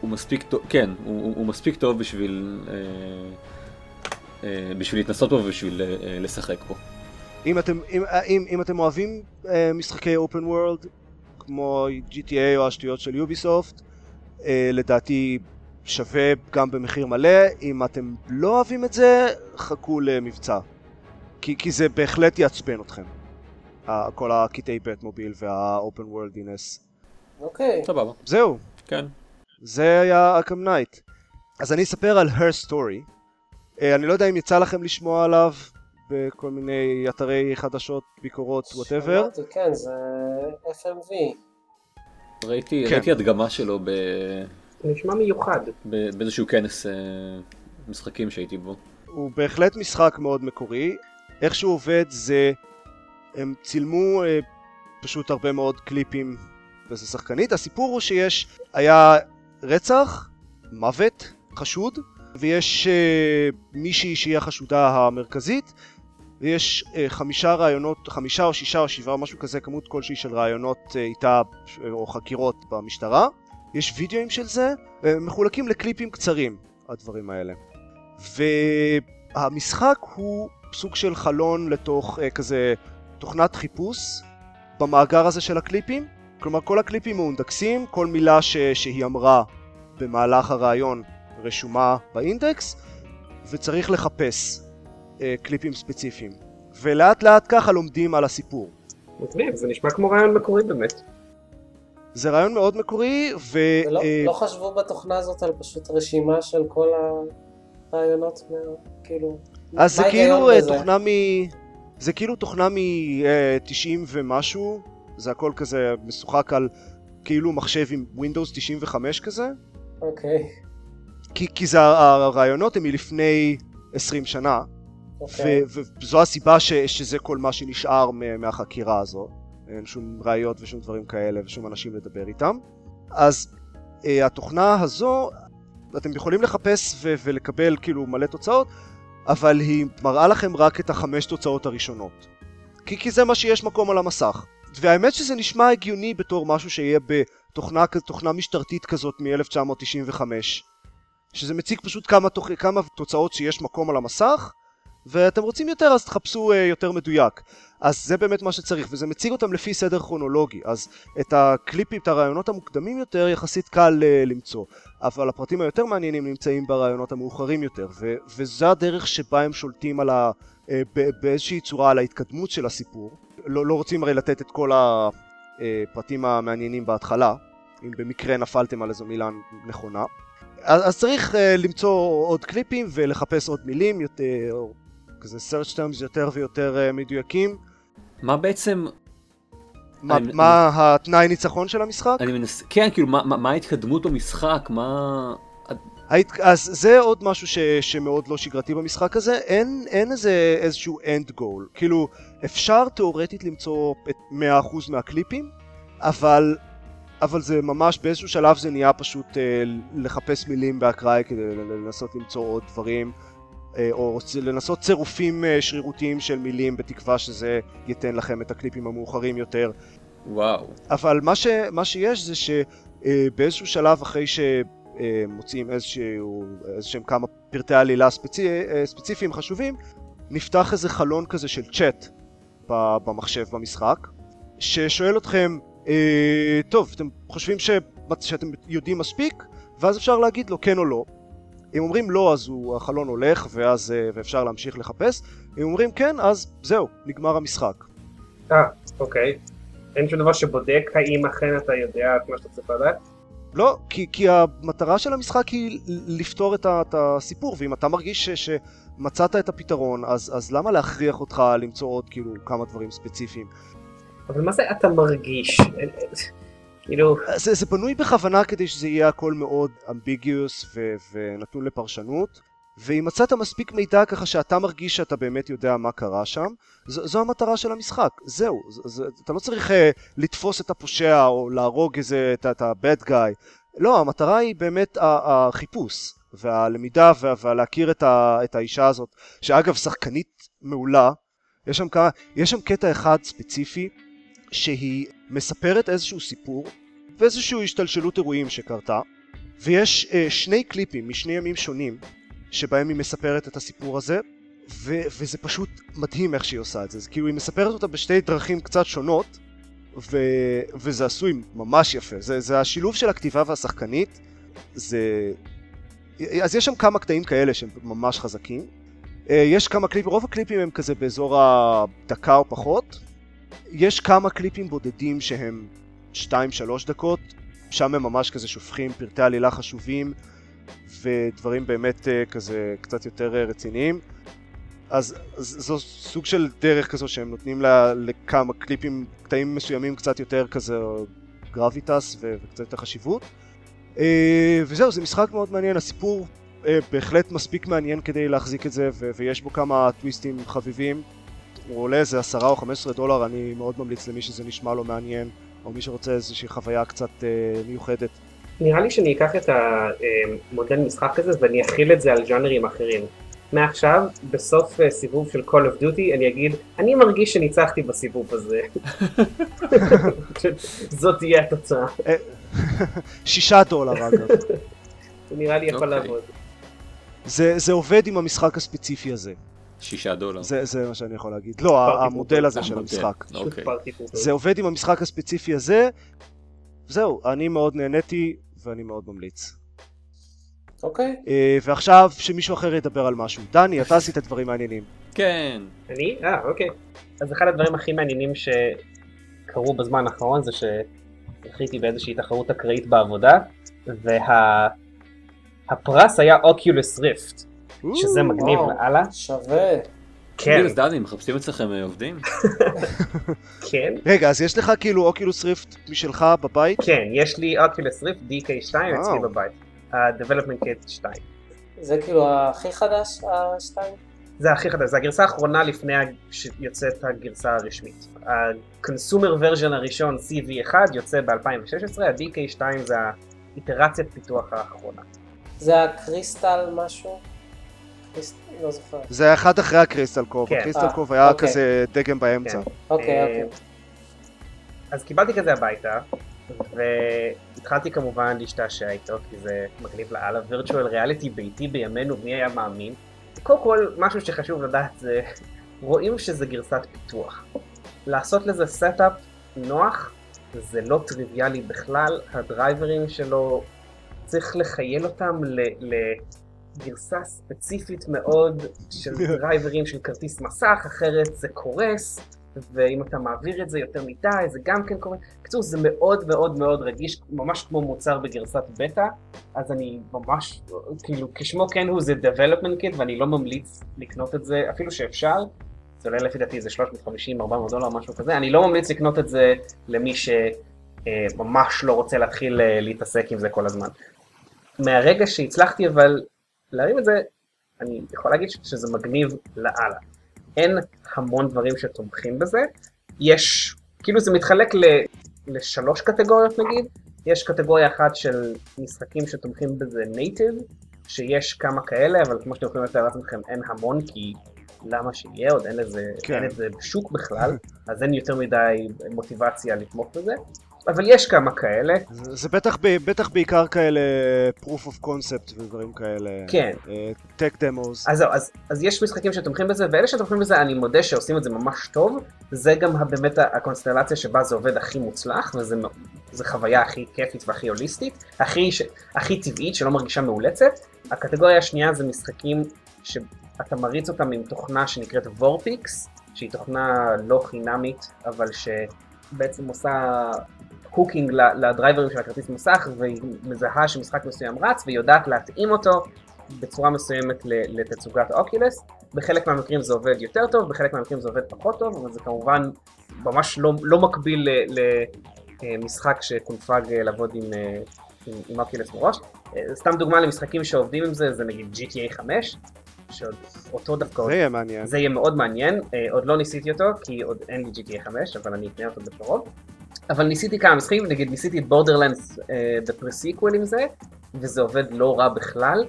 הוא מספיק טוב, כן, הוא, הוא- הוא מספיק טוב בשביל, אה, אה, בשביל להתנסות בו ובשביל אה, לשחק בו. אם אתם, אם, אם, אם אתם אוהבים uh, משחקי אופן וורלד כמו GTA או השטויות של יוביסופט, uh, לדעתי שווה גם במחיר מלא. אם אתם לא אוהבים את זה, חכו למבצע. כי, כי זה בהחלט יעצבן אתכם. כל הקטעי בטמוביל וה open worldiness. אוקיי. סבבה, זהו, כן. זה היה Arkham Knight. אז אני אספר על Her Story. אה, אני לא יודע אם יצא לכם לשמוע עליו בכל מיני אתרי חדשות, ביקורות, whatever. שמעתי, כן, זה FMV. ראיתי, כן. ראיתי הדגמה שלו ב... נשמע מיוחד. ב- באיזשהו כנס אה, משחקים שהייתי בו. הוא בהחלט משחק מאוד מקורי. איך שהוא עובד זה... הם צילמו אה, פשוט הרבה מאוד קליפים וזה שחקנית. הסיפור הוא שיש... היה רצח, מוות, חשוד, ויש אה, מישהי שהיא החשודה המרכזית, ויש אה, חמישה רעיונות, חמישה או שישה או שבעה, משהו כזה, כמות כלשהי של רעיונות אה, איתה או חקירות במשטרה. יש וידאוים של זה, והם מחולקים לקליפים קצרים, הדברים האלה. והמשחק הוא סוג של חלון לתוך אה, כזה תוכנת חיפוש במאגר הזה של הקליפים. כלומר כל הקליפים מאונדקסים, כל מילה ש... שהיא אמרה במהלך הרעיון רשומה באינדקס, וצריך לחפש אה, קליפים ספציפיים. ולאט לאט ככה לומדים על הסיפור. מגניב, זה נשמע כמו רעיון מקורי באמת. זה רעיון מאוד מקורי, ו... ולא אה, לא חשבו בתוכנה הזאת על פשוט רשימה של כל הרעיונות, מה- כאילו... אז זה כאילו אה? תוכנה מ... זה כאילו תוכנה מ-90 ומשהו, זה הכל כזה משוחק על כאילו מחשב עם Windows 95 כזה, אוקיי, כי, כי זה הרעיונות הם מלפני 20 שנה, אוקיי. ו- וזו הסיבה ש- שזה כל מה שנשאר מהחקירה הזו, אין שום ראיות ושום דברים כאלה ושום אנשים לדבר איתם. אז אה, התוכנה הזו, אתם יכולים לחפש ו- ולקבל כאילו מלא תוצאות, אבל היא מראה לכם רק את החמש תוצאות הראשונות. כי, כי זה מה שיש מקום על המסך. והאמת שזה נשמע הגיוני בתור משהו שיהיה בתוכנה תוכנה משטרתית כזאת מ-1995. שזה מציג פשוט כמה, תוכ... כמה תוצאות שיש מקום על המסך, ואתם רוצים יותר אז תחפשו uh, יותר מדויק. אז זה באמת מה שצריך, וזה מציג אותם לפי סדר כרונולוגי. אז את הקליפים, את הרעיונות המוקדמים יותר, יחסית קל uh, למצוא. אבל הפרטים היותר מעניינים נמצאים ברעיונות המאוחרים יותר, ו- וזו הדרך שבה הם שולטים על ה... ב- באיזושהי צורה על ההתקדמות של הסיפור. לא, לא רוצים הרי לתת את כל הפרטים המעניינים בהתחלה, אם במקרה נפלתם על איזו מילה נכונה. אז, אז צריך uh, למצוא עוד קליפים ולחפש עוד מילים, יותר, כזה search terms יותר ויותר uh, מדויקים. מה בעצם, מה, אני- מה התנאי ניצחון של המשחק? אני מנסה, כן, כאילו, מה, מה, מה ההתקדמות במשחק, מה... היית, אז זה עוד משהו ש, שמאוד לא שגרתי במשחק הזה, אין, אין איזה איזשהו end goal, כאילו אפשר תאורטית למצוא את 100% מהקליפים, אבל, אבל זה ממש באיזשהו שלב זה נהיה פשוט אה, לחפש מילים באקראי כדי לנסות למצוא עוד דברים, אה, או לנסות צירופים אה, שרירותיים של מילים בתקווה שזה ייתן לכם את הקליפים המאוחרים יותר. וואו. אבל מה, ש, מה שיש זה שבאיזשהו שלב אחרי שמוצאים איזשהו, איזשהם כמה פרטי עלילה ספצי, ספציפיים חשובים, נפתח איזה חלון כזה של צ'אט במחשב במשחק, ששואל אתכם, אה, טוב, אתם חושבים ש, שאתם יודעים מספיק? ואז אפשר להגיד לו כן או לא. אם אומרים לא אז הוא, החלון הולך ואז אה, ואפשר להמשיך לחפש, אם אומרים כן אז זהו, נגמר המשחק. אה, אוקיי. אין שום דבר שבודק האם אכן אתה יודע את מה שאתה צריך לדעת? לא, כי, כי המטרה של המשחק היא לפתור את, ה, את הסיפור, ואם אתה מרגיש ש, שמצאת את הפתרון, אז, אז למה להכריח אותך למצוא עוד כאילו כמה דברים ספציפיים? אבל מה זה אתה מרגיש? כאילו... זה, זה בנוי בכוונה כדי שזה יהיה הכל מאוד אמביגיוס ו, ונתון לפרשנות. ואם מצאת מספיק מידע ככה שאתה מרגיש שאתה באמת יודע מה קרה שם, זו, זו המטרה של המשחק, זהו, ז, ז, אתה לא צריך uh, לתפוס את הפושע או להרוג איזה, את ה-bad guy, לא, המטרה היא באמת החיפוש והלמידה וה, ולהכיר את, ה, את האישה הזאת, שאגב שחקנית מעולה, יש שם, כמה, יש שם קטע אחד ספציפי שהיא מספרת איזשהו סיפור ואיזושהי השתלשלות אירועים שקרתה ויש uh, שני קליפים משני ימים שונים שבהם היא מספרת את הסיפור הזה ו- וזה פשוט מדהים איך שהיא עושה את זה, זה כאילו היא מספרת אותה בשתי דרכים קצת שונות ו- וזה עשוי ממש יפה, זה, זה השילוב של הכתיבה והשחקנית זה... אז יש שם כמה קטעים כאלה שהם ממש חזקים אה, יש כמה קליפים, רוב הקליפים הם כזה באזור הדקה או פחות יש כמה קליפים בודדים שהם 2-3 דקות שם הם ממש כזה שופכים פרטי עלילה חשובים ודברים באמת uh, כזה קצת יותר uh, רציניים. אז, אז זו סוג של דרך כזו שהם נותנים לה, לכמה קליפים, קטעים מסוימים קצת יותר כזה גרביטס וקצת יותר חשיבות. Uh, וזהו, זה משחק מאוד מעניין, הסיפור uh, בהחלט מספיק מעניין כדי להחזיק את זה ו- ויש בו כמה טוויסטים חביבים. הוא עולה איזה 10 או 15 דולר, אני מאוד ממליץ למי שזה נשמע לו מעניין, או מי שרוצה איזושהי חוויה קצת uh, מיוחדת. נראה לי שאני אקח את המודל משחק הזה ואני אכיל את זה על ז'אנרים אחרים. מעכשיו, בסוף אה, סיבוב של Call of Duty, אני אגיד, אני מרגיש שניצחתי בסיבוב הזה. זאת תהיה התוצאה. שישה דולר אגב. זה נראה לי יכול אוקיי. לעבוד. זה, זה עובד עם המשחק הספציפי הזה. שישה דולר. זה, זה מה שאני יכול להגיד. לא, המודל הזה של. המשחק. אוקיי. זה עובד עם המשחק הספציפי הזה. זהו, אני מאוד נהניתי ואני מאוד ממליץ. אוקיי. אה, ועכשיו שמישהו אחר ידבר על משהו. דני, אתה עשית דברים מעניינים. כן. אני? אה, אוקיי. אז אחד הדברים הכי מעניינים שקרו בזמן האחרון זה שזכיתי באיזושהי תחרות אקראית בעבודה, והפרס היה אוקיולוס ריפט, שזה מגניב. לאללה. שווה. כן, אז דני, מחפשים אצלכם אה, עובדים? כן, רגע, אז יש לך כאילו אוקילוס ריפט משלך בבית? כן, יש לי אוקיולוס ריפט DK2 אצלי. בבית. ה-Development Kit 2. זה כאילו הכי חדש, השתיים? זה הכי חדש, זה הגרסה האחרונה לפני שיוצאת הגרסה הרשמית. ה-Consumer version הראשון CV1 יוצא ב-2016, ה-DK2 זה האיטרציית פיתוח האחרונה. זה הקריסטל משהו? קריסט... לא זוכר. זה היה אחד אחרי הקריסטל קוב. כן. הקריסטל אה, קוב היה אוקיי. כזה דגם באמצע. כן. אוקיי, אה, אוקיי. אז קיבלתי כזה הביתה, והתחלתי כמובן להשתעשע איתו, כי זה מגניב לאללה, וירטואל ריאליטי ביתי בימינו, מי היה מאמין? קודם כל, משהו שחשוב לדעת זה, רואים שזה גרסת פיתוח. לעשות לזה setup נוח, זה לא טריוויאלי בכלל, הדרייברים שלו, צריך לכייל אותם ל- לגרסה ספציפית מאוד של דרייברים של כרטיס מסך, אחרת זה קורס. ואם אתה מעביר את זה יותר מדי זה גם כן קורס. בקיצור זה מאוד מאוד מאוד רגיש, ממש כמו מוצר בגרסת בטא, אז אני ממש, כאילו כשמו כן הוא זה development kit ואני לא ממליץ לקנות את זה, אפילו שאפשר, זה עולה לפי דעתי איזה 350-400 דולר משהו כזה, אני לא ממליץ לקנות את זה למי שממש לא רוצה להתחיל אה, להתעסק עם זה כל הזמן. מהרגע שהצלחתי אבל להרים את זה, אני יכול להגיד שזה מגניב לאללה. אין המון דברים שתומכים בזה. יש, כאילו זה מתחלק ל, לשלוש קטגוריות נגיד. יש קטגוריה אחת של משחקים שתומכים בזה נייטיב, שיש כמה כאלה, אבל כמו שאתם יכולים לתאר לעצמכם, אין המון, כי למה שיהיה, עוד אין לזה, כן. אין בשוק בכלל, אז אין יותר מדי מוטיבציה לתמוך בזה. אבל יש כמה כאלה, זה זה בטח, בטח בעיקר כאלה proof of concept ודברים כאלה. כן. אה, tech demos. אז זהו, אז, אז יש משחקים שתומכים בזה, ואלה שתומכים בזה, אני מודה שעושים את זה ממש טוב, זה גם באמת הקונסטלציה שבה זה עובד הכי מוצלח, זה חוויה הכי כיפית והכי הוליסטית, הכי, ש, הכי טבעית, שלא מרגישה מאולצת. הקטגוריה השנייה זה משחקים שאתה מריץ אותם עם תוכנה שנקראת vorpX, שהיא תוכנה לא חינמית, אבל שבעצם עושה hooking לדרייברים של הכרטיס מסך, והיא מזהה שמשחק מסוים רץ, והיא יודעת להתאים אותו בצורה מסוימת לתצוגת Oculus. בחלק מהמקרים זה עובד יותר טוב, בחלק מהמקרים זה עובד פחות טוב, אבל זה כמובן ממש לא, לא מקביל למשחק שקונפג אה, לעבוד עם, אה, עם, עם אוקילס מראש. אה, סתם דוגמה למשחקים שעובדים עם זה, זה נגיד GTA 5, שאותו דווקא זה יהיה מעניין. זה יהיה מאוד מעניין, אה, עוד לא ניסיתי אותו, כי עוד אין לי GTA 5, אבל אני אקנה אותו בקרוב. אבל ניסיתי כמה משחקים, נגיד ניסיתי את Borderlands The Pre-Sequel עם זה, וזה עובד לא רע בכלל.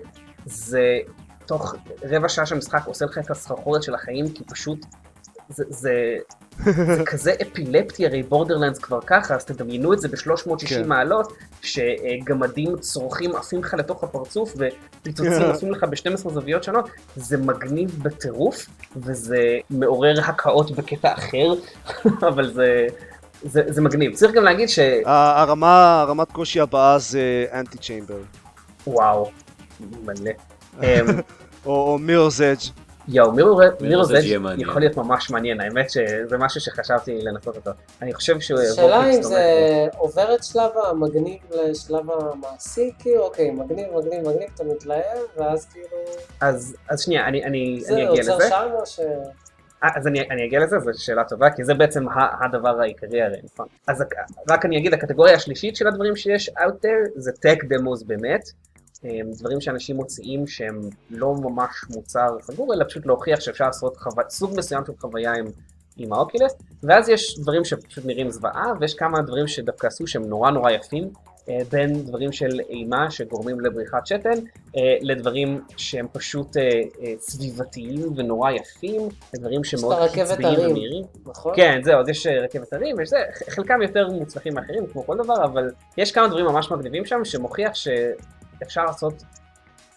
זה תוך רבע שעה שהמשחק עושה לך את הסחרחורת של החיים, כי פשוט זה, זה, זה כזה אפילפטי, הרי בורדרלנדס כבר ככה, אז תדמיינו את זה ב-360 כן. מעלות, שגמדים צורכים עפים לך לתוך הפרצוף, ופיצוצים עפים לך ב-12 זוויות שונות, זה מגניב בטירוף, וזה מעורר הקאות בקטע אחר, אבל זה, זה, זה מגניב. צריך גם להגיד ש... הרמה, הרמת קושי הבאה זה אנטי צ'יימבר. וואו, מלא. אמ, או או מירור's אדג'. יואו, מירור מירור זדג' יהיה מעניין. יכול להיות ממש מעניין, האמת שזה משהו שחשבתי לנסות אותו. אני חושב שהוא... השאלה אם זה עובר את שלב המגניב לשלב המעשי, כאילו, אוקיי, מגניב, מגניב, מגניב, אתה מתלהב, ואז כאילו, אז, אז שנייה, אני, אני, זה אני אגיע עוצר לזה. שם או ש... אה, אז אני, אני אגיע לזה, זו שאלה טובה, כי זה בעצם הדבר העיקרי הרי, נכון? אז רק אני אגיד, הקטגוריה השלישית של הדברים שיש out there זה tech demos באמת. הם דברים שאנשים מוציאים שהם לא ממש מוצר סגור, אלא פשוט להוכיח שאפשר לעשות חו... סוג מסוים של חוויה עם, עם האוקילס, ואז יש דברים שפשוט נראים זוועה, ויש כמה דברים שדווקא עשו שהם נורא נורא יפים, בין דברים של אימה שגורמים לבריחת שתן, אה, לדברים שהם פשוט אה, אה, סביבתיים ונורא יפים, לדברים שמאוד הרים. ומהירים. נכון? כן, זהו, אז יש אה, רכבת הרים, יש זה, חלקם יותר מוצלחים מאחרים, כמו כל דבר, אבל יש כמה דברים ממש מגניבים שם, שמוכיח שאפשר לעשות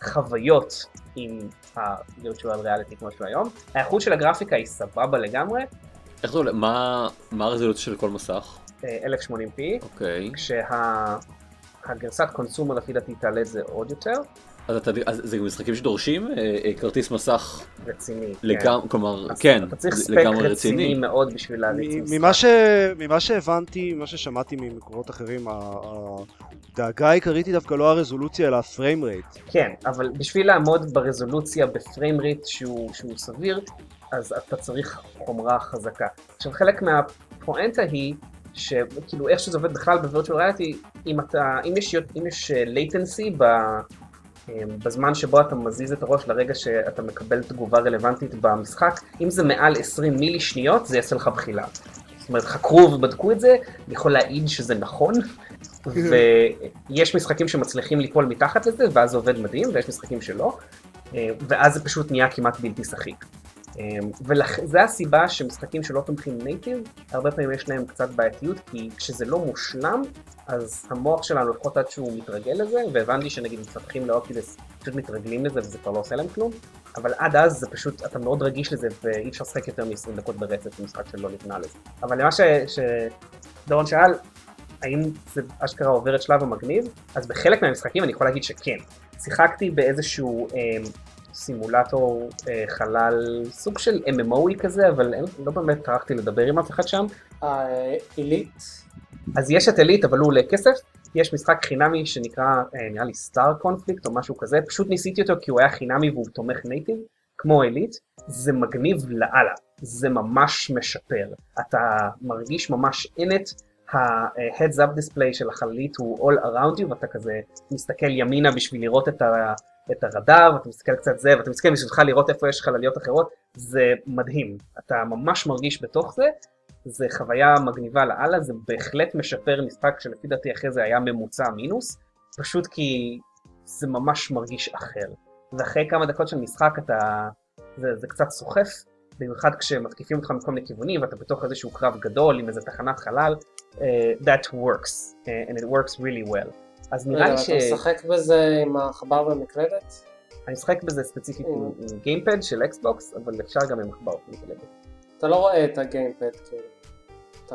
חוויות עם ה-virtual reality כמו שהוא היום. האיכות של הגרפיקה היא סבבה לגמרי, איך זה עולה? מה מה הרזולוציה של כל מסך? אה, 1080p, אוקיי. כשהגרסת קונסומר לפי דעתי תעלה את זה עוד יותר, אז אתה- אז זה משחקים שדורשים אה, אה, כרטיס מסך רציני. כן. לגמרי, כלומר, אז כן, אתה צריך ספק לגמרי רציני רציני. מאוד בשביל להריץ מ- משחק. ממה, ש... ממה שהבנתי, ממה ששמעתי ממקורות אחרים, הדאגה העיקרית היא דווקא לא הרזולוציה אלא הפריים רייט. כן, אבל בשביל לעמוד ברזולוציה בפריים ריט שהוא, שהוא סביר, אז אתה צריך חומרה חזקה. עכשיו חלק מהפואנטה היא, שכאילו איך שזה עובד בכלל בווירטואל ריאליטי, אם אתה, אם יש, אם יש latency ב, אמ, בזמן שבו אתה מזיז את הראש לרגע שאתה מקבל תגובה רלוונטית במשחק, אם זה מעל 20 מילי שניות זה יעשה לך בחילה. זאת אומרת, חקרו ובדקו את זה, אני יכול להעיד שזה נכון, ויש משחקים שמצליחים ליפול מתחת לזה, ואז זה עובד מדהים, ויש משחקים שלא, אה, ואז זה פשוט נהיה כמעט בלתי שחיק. וזו הסיבה שמשחקים שלא תומכים נייטיב, הרבה פעמים יש להם קצת בעייתיות, כי כשזה לא מושלם, אז המוח שלנו, לפחות עד שהוא מתרגל לזה, והבנתי שנגיד מפתחים לאוקילס פשוט מתרגלים לזה וזה כבר לא עושה להם כלום, אבל עד אז זה פשוט, אתה מאוד רגיש לזה ואי אפשר לשחק יותר מ-20 דקות ברצף במשחק שלא נבנה לזה. אבל למה ש- שדורון שאל, האם זה אשכרה עובר את שלב המגניב? אז בחלק מהמשחקים אני יכול להגיד שכן. שיחקתי באיזשהו אה, סימולטור אה, חלל, סוג של MMOי כזה, אבל אין, לא באמת טרחתי לדבר עם אף אחד שם. העילית, אז יש את אליט, אבל הוא עולה כסף. יש משחק חינמי שנקרא, אה, נראה לי סטאר קונפליקט או משהו כזה, פשוט ניסיתי אותו כי הוא היה חינמי והוא תומך נייטיב, כמו אליט. זה מגניב לאללה, זה ממש משפר. אתה מרגיש ממש in it, ה-heads up display של החללית הוא all around you, ואתה כזה מסתכל ימינה בשביל לראות את, את הרדאר, ואתה מסתכל קצת זה, ואתה מסתכל בשבילך לראות איפה יש חלליות אחרות, זה מדהים. אתה ממש מרגיש בתוך זה, זה חוויה מגניבה לאללה, זה בהחלט משפר משחק שלפי דעתי אחרי זה היה ממוצע מינוס, פשוט כי זה ממש מרגיש אחר. ואחרי כמה דקות של משחק אתה, זה, זה קצת סוחף, במיוחד כשמתקיפים אותך מכל מיני כיוונים ואתה בתוך איזשהו קרב גדול עם איזה תחנת חלל, uh, that works, uh, and it works really well. אז נראה לי ש... אתה משחק בזה עם העכבר במקלדת? אני משחק בזה ספציפית עם, גיימפד של אקסבוקס, אבל אפשר גם עם עכבר במקלדת. אתה לא רואה את הגיימפד כאילו.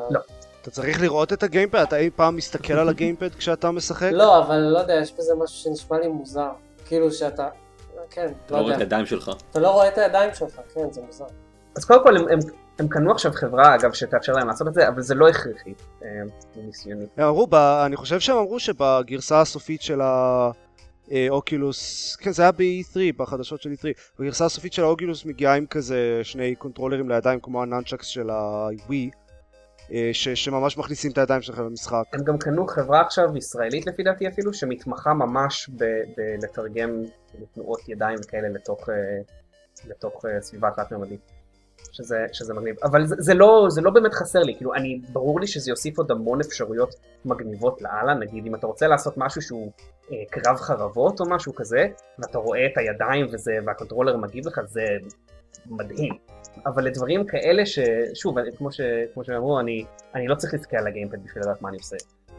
לא. אתה צריך לראות את הגיימפד? אתה אי פעם מסתכל על הגיימפד כשאתה משחק? לא, אבל לא יודע, יש בזה משהו שנשמע לי מוזר. כאילו שאתה... כן, אתה לא לא רואה את יודע. הידיים שלך. אתה לא רואה את הידיים שלך, כן, זה מוזר. אז קודם כל הם, הם, קנו עכשיו חברה אגב שתאפשר להם לעשות את זה, אבל זה לא הכרחי אה, מניסיוני. הם אמרו. אני חושב שהם אמרו שבגרסה הסופית של האוקילוס, כן זה היה ב-E3, בחדשות של E3, בגרסה הסופית של האוקילוס מגיעה עם כזה שני קונטרולרים לידיים כמו הנאנצ'קס של הווי, אה, ש... שממש מכניסים את הידיים שלך למשחק. הם גם קנו חברה עכשיו ישראלית לפי דעתי אפילו, שמתמחה ממש בלתרגם תנועות ידיים כאלה לתוך, אה, לתוך אה, סביבה תלת-ממדית. שזה, שזה מגניב. אבל זה, זה, לא, זה לא באמת חסר לי, כאילו, אני, ברור לי שזה יוסיף עוד המון אפשרויות מגניבות לאללה, נגיד אם אתה רוצה לעשות משהו שהוא אה, קרב חרבות או משהו כזה, ואתה רואה את הידיים וזה, והקונטרולר מגיב לך, זה מדהים. אבל לדברים כאלה ששוב, כמו, ש, כמו שאמרו, אני, אני לא צריך להסתכל על הגיימפד בשביל לדעת מה אני עושה.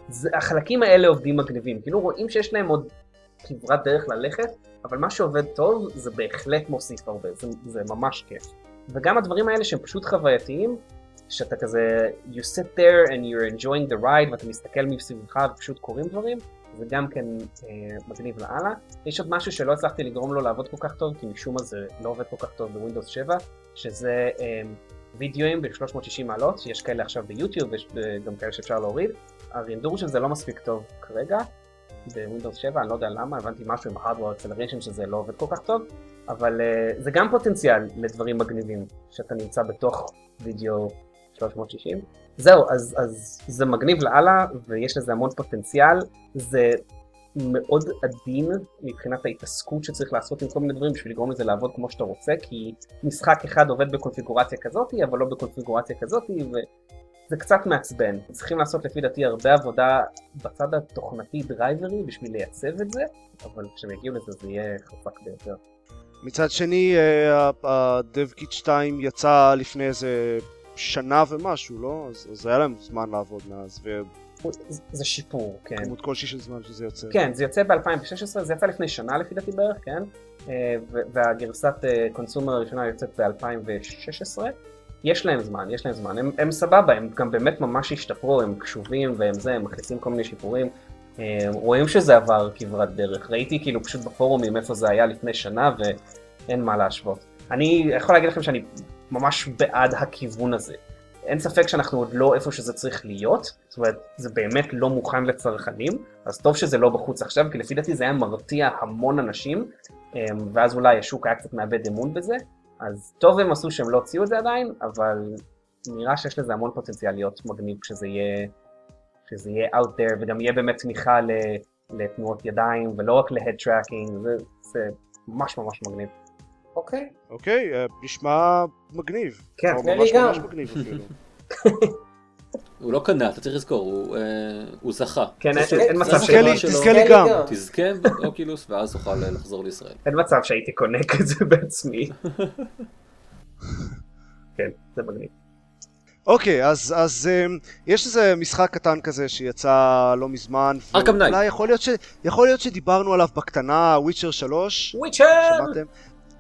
זה, החלקים האלה עובדים מגניבים, כאילו רואים שיש להם עוד כברת דרך ללכת, אבל מה שעובד טוב זה בהחלט מוסיף הרבה, זה, זה ממש כיף. וגם הדברים האלה שהם פשוט חווייתיים, שאתה כזה, you sit there and you're enjoying the ride ואתה מסתכל מסביבך ופשוט קורים דברים, זה גם כן אה, מגניב לאללה. יש עוד משהו שלא הצלחתי לגרום לו לעבוד כל כך טוב, כי משום מה זה לא עובד כל כך טוב ב Windows 7, שזה אה, וידאוים ב-360 מעלות, שיש כאלה עכשיו ביוטיוב ויש אה, גם כאלה שאפשר להוריד. הרינדור של זה לא מספיק טוב כרגע, ב Windows 7, אני לא יודע למה, הבנתי משהו עם ה-hardware acceleration שזה לא עובד כל כך טוב, אבל אה, זה גם פוטנציאל לדברים מגניבים, שאתה נמצא בתוך וידאו 360. זהו, אז, אז זה מגניב לאללה, ויש לזה המון פוטנציאל, זה מאוד עדין מבחינת ההתעסקות שצריך לעשות עם כל מיני דברים בשביל לגרום לזה לעבוד כמו שאתה רוצה, כי משחק אחד עובד בקונפיגורציה כזאת, אבל לא בקונפיגורציה כזאת, וזה קצת מעצבן. צריכים לעשות לפי דעתי הרבה עבודה בצד התוכנתי דרייברי בשביל לייצב את זה, אבל כשהם יגיעו לזה זה יהיה חזק ביותר. מצד שני, ה-DevKit 2 יצא לפני איזה שנה ומשהו, לא? אז, אז היה להם זמן לעבוד מאז, זה שיפור, כן. וכמות כלשהי של זמן שזה יוצא. כן, זה יוצא ב-2016, זה יצא לפני שנה לפי דעתי בערך, כן? אה, והגרסת קונסומר הראשונה יוצאת ב-2016. יש להם זמן, יש להם זמן, הם, הם סבבה, הם גם באמת ממש השתפרו, הם קשובים והם זה, הם מכניסים כל מיני שיפורים. אה, רואים שזה עבר כברת דרך, ראיתי כאילו פשוט בפורומים איפה זה היה לפני שנה ואין מה להשוות. אני יכול להגיד לכם שאני ממש בעד הכיוון הזה. אין ספק שאנחנו עוד לא איפה שזה צריך להיות, זאת אומרת, זה באמת לא מוכן לצרכנים, אז טוב שזה לא בחוץ עכשיו, כי לפי דעתי זה היה מרתיע המון אנשים, ואז אולי השוק היה קצת מאבד אמון בזה, אז טוב הם עשו שהם לא הוציאו את זה עדיין, אבל נראה שיש לזה המון פוטנציאל להיות מגניב כשזה יהיה, כשזה יהיה out there, וגם יהיה באמת תמיכה לתנועות ידיים, ולא רק ל-head tracking, זה, זה ממש ממש מגניב. אוקיי. אוקיי, אה, נשמע מגניב. כן, נראה ממש לי גם. ממש מגניב אפילו. הוא לא קנה, אתה צריך לזכור, הוא, אה, הוא זכה. כן, אין- אין מצב תזכה תזכה לי, שלו. תזכה לי גם. תזכה באוקילוס ואז תוכל אה, לחזור לישראל. אין מצב שהייתי קונה כזה בעצמי. כן, זה מגניב. אוקיי, אז, אז um, יש איזה משחק קטן כזה שיצא לא מזמן. Knight. ואולי יכול להיות, ש, יכול להיות שדיברנו עליו בקטנה, וויצ'ר 3, וויצ'ר! שמעתם?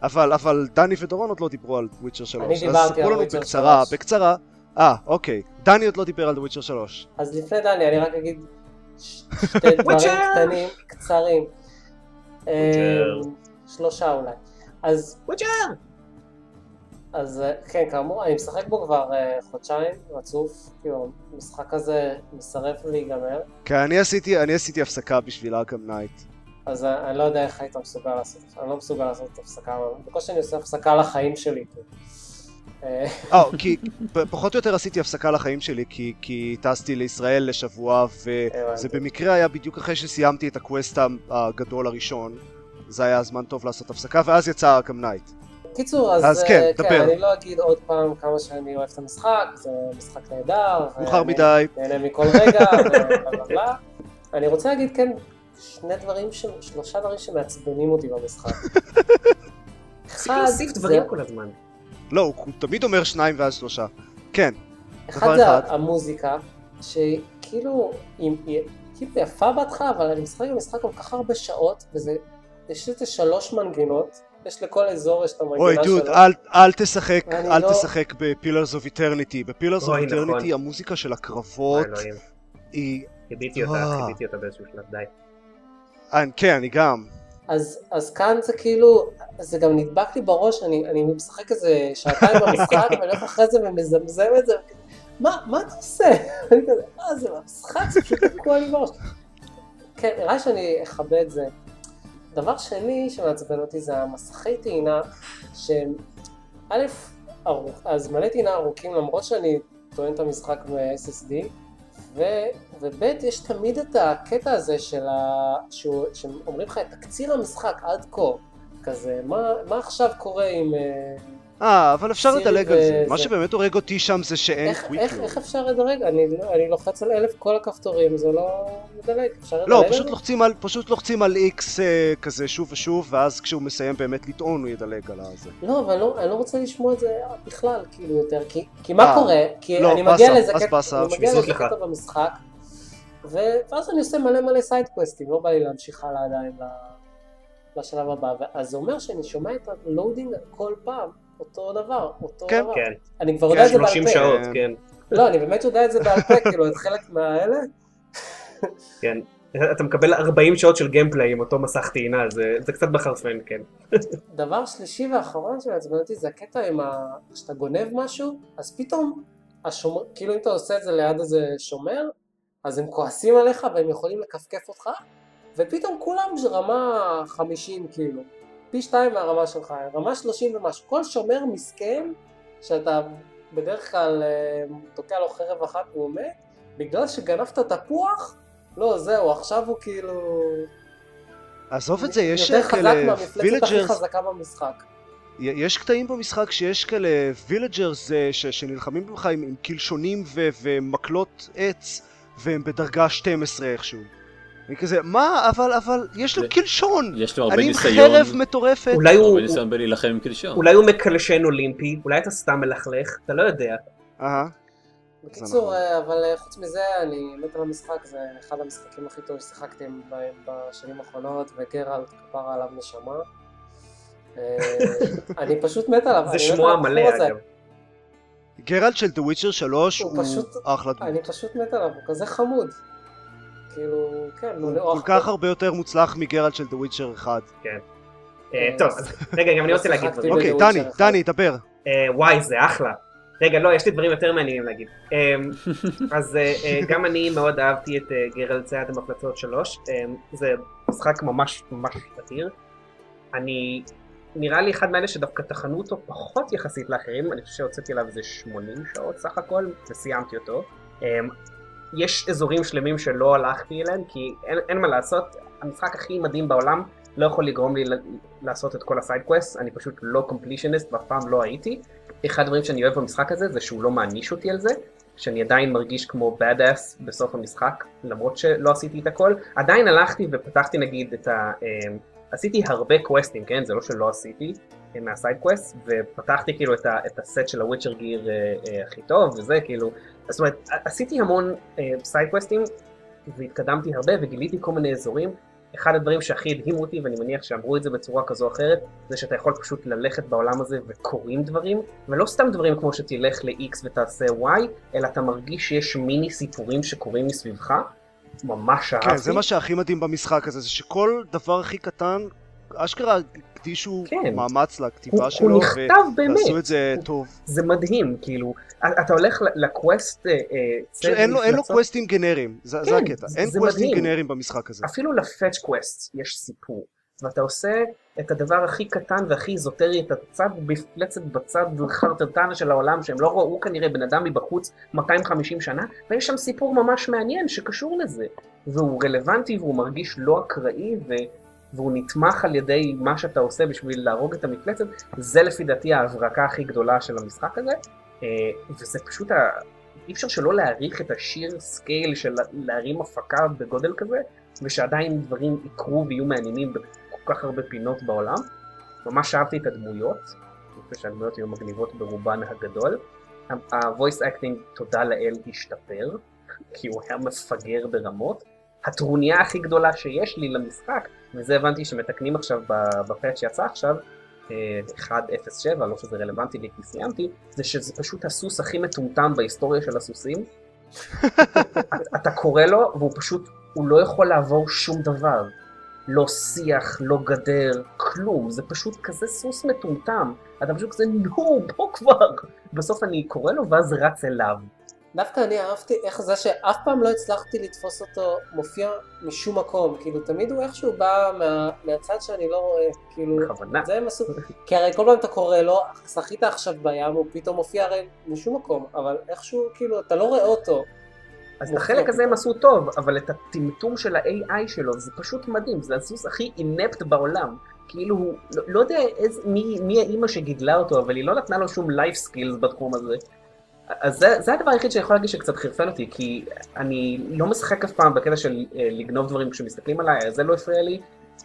אבל, אבל דני ודורון עוד לא דיברו על וויצ'ר 3. אני אז דיברתי ספרו על לנו Witcher בקצרה, 3. בקצרה. אה, אוקיי. דני עוד לא דיבר על וויצ'ר 3. אז לפני דני, אני רק אגיד שתי דברים! קטנים, קצרים. אה. שלושה אולי. אז וויצ'ר! אז אה, כן, כאמור, אני משחק בו כבר אה, חודשיים רצוף, כאילו, המשחק הזה מסרב להיגמר, כן, אני עשיתי, אני עשיתי הפסקה בשביל Arkham Knight. אז אני לא יודע איך היית מסוגל לעשות, אני לא מסוגל לעשות הפסקה, בקושי אני עושה הפסקה לחיים שלי. אה, אה, כי פחות או יותר עשיתי הפסקה לחיים שלי, כי, כי טסתי לישראל לשבוע, וזה. במקרה היה בדיוק אחרי שסיימתי את ה quest הגדול הראשון. זה היה זמן טוב לעשות הפסקה, ואז יצא Arkham Knight. קיצור, אז, אז אה, כן, כן, דבר. אני לא אגיד עוד פעם כמה שאני אוהב את המשחק, זה משחק נהדר. מאוחר מדי. נהנה מכל רגע, ובלה בלה בלה. אני רוצה להגיד כן שני דברים, ש... שלושה דברים שמעצבנים אותי במשחק. תפסיק להוסיף דברים כל הזמן. לא, הוא הוא תמיד אומר שניים ואז שלושה. כן, אחד זה אחד. המוזיקה, שכאילו, היא, היא כאילו יפה בהתחלה, אבל אני משחק במשחק כל כך הרבה שעות, וזה, יש לזה שלוש מנגינות, יש לכל אזור יש את המנגינה אוי שלו. דוד, אל, אל תשחק, אל לא- תשחק ב Pillars of Eternity. ב Pillars of אוי. Eternity המוזיקה של הקרבות אלוהים. היא... כיביתי אותה, אה. כיביתי אותה באיזשהו שלב, די. אה, כן, אני גם. אז, אז כאן זה כאילו, זה גם נדבק לי בראש, אני, אני משחק איזה שעתיים במשחק, ואני הולך אחרי זה ומזמזם את זה, מה, מה אתה עושה? אני כזה, אה, זה במשחק, זה פשוט תקוע לי בראש. כן, נראה שאני אכבה את זה. דבר שני שמעצבן אותי זה המסכי טעינה, שהם, א', הזמני טעינה ארוכים, למרות שאני טוען את המשחק מ-SSD, ו... וב' יש תמיד את הקטע הזה של ה... שהוא... שאומרים לך את תקציר המשחק עד כה, כזה, מה, מה עכשיו קורה עם... אה, אה, אבל אפשר לדלג על זה. וזה. מה שבאמת הורג אותי שם זה שאין איך, קוויק איך, אפשר? אני, לא- אני לוחץ על אלף כל הכפתורים, זה לא מדלג, אפשר לדלג? לא, פשוט? לוחצים על, X אה, כזה שוב ושוב, ואז כשהוא מסיים באמת לטעון הוא ידלג על הזה. לא, אבל לא, אני לא רוצה לשמוע את זה בכלל, כאילו יותר, כי, מה אה, קורה? כי לא, אני מגיע אז קטע, במשחק. ואז אני עושה מלא מלא סיידקווסטים, לא בא לי להמשיך הלאה עדיין לשלב הבא, ואז זה אומר שאני שומע את ה loading כל פעם, אותו דבר, אותו כן. דבר. כן, אני כבר יודע את זה בעל 30 פה. שעות, כן. כן. לא, אני באמת יודע את זה בעל פה, כאילו, את חלק מהאלה. כן. אתה מקבל 40 שעות של גיימפליי עם אותו מסך טעינה, זה זה קצת מחרפן, כן. דבר שלישי ואחרון שמעצבן אותי זה הקטע עם ה... כשאתה גונב משהו, אז פתאום, השומר... כאילו אם אתה עושה את זה ליד איזה שומר, אז הם כועסים עליך והם יכולים לכפכף אותך, ופתאום כולם רמה 50 כאילו, פי שתיים מהרמה שלך, רמה 30 ומשהו, כל שומר מסכן, שאתה בדרך כלל אה, תוקע לו חרב אחת והוא מת, בגלל שגנבת תפוח, לא זהו, עכשיו הוא כאילו... עזוב את זה, יש יותר חזק כאלה מהמפלצת הכי villagers, חזקה במשחק. יש קטעים במשחק שיש כאלה villagers שנלחמים בך עם עם קלשונים ו- ומקלות עץ, והם בדרגה 12 איכשהו. אני כזה, מה? אבל, אבל, יש לו קלשון! יש לו הרבה אני עם ניסיון, חרב מטורפת. אולי הוא... הרבה ניסיון בלהילחם עם קלשון. אולי הוא מקלשן אולימפי, אולי אתה סתם מלכלך, אתה לא יודע. אהה. בקיצור. אה, אבל אה, חוץ מזה, אני מת על המשחק, זה אחד המשחקים הכי טובים ששיחקתי בהם בשנים האחרונות, וגרלט כפרה עליו נשמה. אה, אני פשוט מת עליו, זה אני מת שמו על המלא הבחור הזה. אגב. גרלט של The Witcher 3 הוא הוא פשוט- אחלה דמות. אני פשוט מת עליו, הוא כזה חמוד. כאילו, כן, הוא הוא כל כך הרבה יותר מוצלח מגרלט של The Witcher 1. אה, טוב, אז רגע, גם אני רוצה להגיד דברים. אוקיי, דני. דני, דבר. אה, וואי, זה אחלה. רגע, לא, יש לי דברים יותר מעניינים להגיד. אה, אז אה, אה, גם אני מאוד אהבתי את אה, גרל צייד המפלצות 3. אה, זה משחק ממש ממש אדיר. אני, נראה לי אחד מאלה שדווקא טחנו אותו פחות יחסית לאחרים, אני חושב שהוצאתי עליו איזה 80 שעות סך הכל, וסיימתי אותו. יש אזורים שלמים שלא הלכתי אליהם, כי אין, אין מה לעשות, המשחק הכי מדהים בעולם לא יכול לגרום לי לעשות את כל ה side quest, אני פשוט לא completionist ואף פעם לא הייתי. אחד הדברים שאני אוהב במשחק הזה זה שהוא לא מעניש אותי על זה, שאני עדיין מרגיש כמו bad ass בסוף המשחק, למרות שלא עשיתי את הכל. עדיין הלכתי ופתחתי נגיד את ה... אה, עשיתי הרבה קווסטים, כן? זה לא שלא עשיתי מה side quest, ופתחתי כאילו את, ה, את הסט של ה Witcher gear אה, אה, הכי טוב וזה, כאילו, זאת אומרת, עשיתי המון אה, סייד קווסטים והתקדמתי הרבה וגיליתי כל מיני אזורים. אחד הדברים שהכי הדהימו אותי, ואני מניח שאמרו את זה בצורה כזו או אחרת, זה שאתה יכול פשוט ללכת בעולם הזה וקורים דברים, ולא סתם דברים כמו שתלך ל-X ותעשה Y, אלא אתה מרגיש שיש מיני סיפורים שקורים מסביבך. ממש אהבתי. כן, זה מה שהכי מדהים במשחק הזה, זה שכל דבר הכי קטן, אשכרה הקדישו כן. מאמץ הוא, לכתיבה הוא שלו, באמת, ועשו את זה טוב. זה מדהים, כאילו, אתה הולך לקווסט אה, אה, צוות אין לו- אין לו קווסטים גנריים, זה זה כן, הקטע, זה- אין זה קווסטים מדהים. גנריים במשחק הזה. אפילו ל fetch quest יש סיפור, ואתה עושה את הדבר הכי קטן והכי איזוטרי, את הצד מפלצת בצד חרטטן של העולם, שהם לא ראו כנראה בן אדם מבחוץ 250 שנה, ויש שם סיפור ממש מעניין שקשור לזה, והוא רלוונטי והוא מרגיש לא אקראי, ו... והוא נתמך על ידי מה שאתה עושה בשביל להרוג את המפלצת, זה לפי דעתי ההברקה הכי גדולה של המשחק הזה, אה, וזה פשוט, ה... אי אפשר שלא להעריך את ה sheer scale של להרים הפקה בגודל כזה, ושעדיין דברים יקרו ויהיו מעניינים בכל כך הרבה פינות בעולם. ממש אהבתי את הדמויות, אני חושב שהדמויות היו מגניבות ברובן הגדול. ה-voice acting, תודה לאל, השתפר, כי הוא היה מפגר ברמות. הטרוניה הכי גדולה שיש לי למשחק, וזה הבנתי שמתקנים עכשיו בפאט שיצא עכשיו, 1.07, לא שזה רלוונטי לי כי סיימתי, זה שזה פשוט הסוס הכי מטומטם בהיסטוריה של הסוסים. אתה קורא לו והוא פשוט, הוא לא יכול לעבור שום דבר. לא שיח, לא גדר, כלום, זה פשוט כזה סוס מטומטם. אתה פשוט כזה, נו, בוא כבר. בסוף אני קורא לו ואז רץ אליו. דווקא אני אהבתי איך זה שאף פעם לא הצלחתי לתפוס אותו מופיע משום מקום, כאילו תמיד הוא איכשהו בא מה, מהצד שאני לא רואה, כאילו, בכוונה. זה הם עשו, כי הרי כל פעם אתה קורא לו, שחית עכשיו בים, הוא פתאום מופיע הרי משום מקום, אבל איכשהו, כאילו, אתה לא רואה אותו. אז את החלק הזה הם עשו טוב, אבל את הטמטום של ה-AI שלו זה פשוט מדהים, זה הסוס הכי אינפט בעולם. כאילו לא, לא יודע איזה, מי, מי האימא שגידלה אותו, אבל היא לא נתנה לו שום life skills בתחום הזה. אז זה, זה הדבר היחיד שאני יכול להגיד שקצת חירפן אותי, כי אני לא משחק אף פעם בקטע של אה, לגנוב דברים כשמסתכלים עליי, זה לא הפריע לי,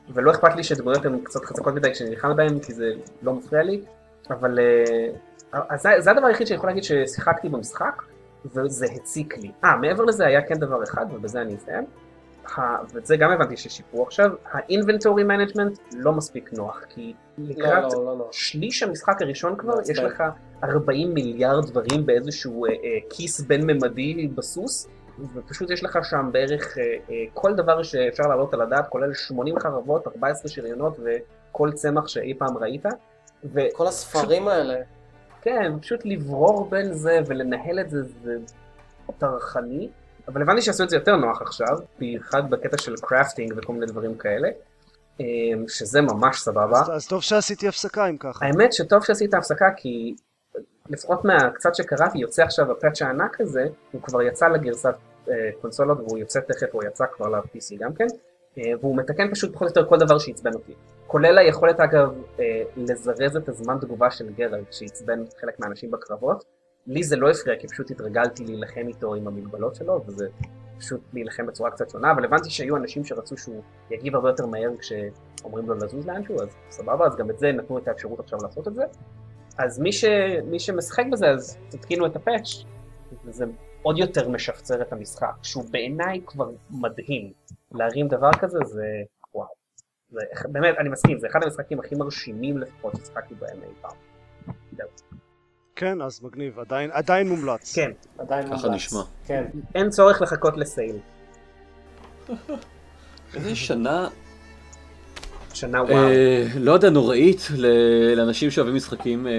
ולא אכפת לי שדמויות הן קצת חזקות מדי כשאני נלחם בהן, כי זה לא מפריע לי, אבל אה, אז זה, זה הדבר היחיד שאני יכול להגיד ששיחקתי במשחק, וזה הציק לי. אה, מעבר לזה היה כן דבר אחד, ובזה אני אסיים, ואת זה גם הבנתי ששיפרו עכשיו, ה-inventory management לא מספיק נוח, כי לקראת לא, לא, לא, לא. שליש המשחק הראשון כבר, מעצבן. יש לך 40 מיליארד דברים באיזשהו אה, אה, כיס בין-ממדי בסוס, ופשוט יש לך שם בערך אה, אה, כל דבר שאפשר להעלות על הדעת, כולל 80 חרבות, 14 שריונות וכל צמח שאי פעם ראית. וכן, כל הספרים האלה, פשוט לברור בין זה ולנהל את זה, זה טרחני. אבל הבנתי שעשו את זה יותר נוח עכשיו, במיוחד בקטע של קרafting וכל מיני דברים כאלה, אה, שזה ממש סבבה. אז, אז טוב שעשיתי הפסקה אם ככה. האמת שטוב שעשית הפסקה כי לפחות מהקצת שקראתי יוצא עכשיו הפאצ' הענק הזה, הוא כבר יצא לגרסת אה, קונסולות והוא יוצא תכף, הוא יצא כבר ל-PC גם כן, אה, והוא מתקן פשוט פחות או יותר כל דבר שעצבן אותי. כולל היכולת אגב אה, לזרז את הזמן תגובה של גרלט שעצבן חלק מהאנשים בקרבות. לי זה לא הפריע כי פשוט התרגלתי להילחם איתו עם המגבלות שלו וזה פשוט להילחם בצורה קצת שונה, אבל הבנתי שהיו אנשים שרצו שהוא יגיב הרבה יותר מהר כשאומרים לו לזוז לאנשהו, אז סבבה, אז גם את זה נתנו את האפשרות עכשיו לעשות את זה. אז מי, ש... מי שמשחק בזה, אז תתקינו את הפאץ', וזה עוד יותר משפצר את המשחק, שהוא בעיניי כבר מדהים. להרים דבר כזה זה וואו. זה, באמת, אני מסכים, זה אחד המשחקים הכי מרשימים לפחות ששיחקתי בהם אי פעם. כן, אז מגניב, עדיין, עדיין מומלץ. כן, עדיין ככה מומלץ. נשמע. כן. אין צורך לחכות לסייל. איזה שנה, שנה וואו. אה, לא יודע, נוראית ל- לאנשים שאוהבים משחקים אה,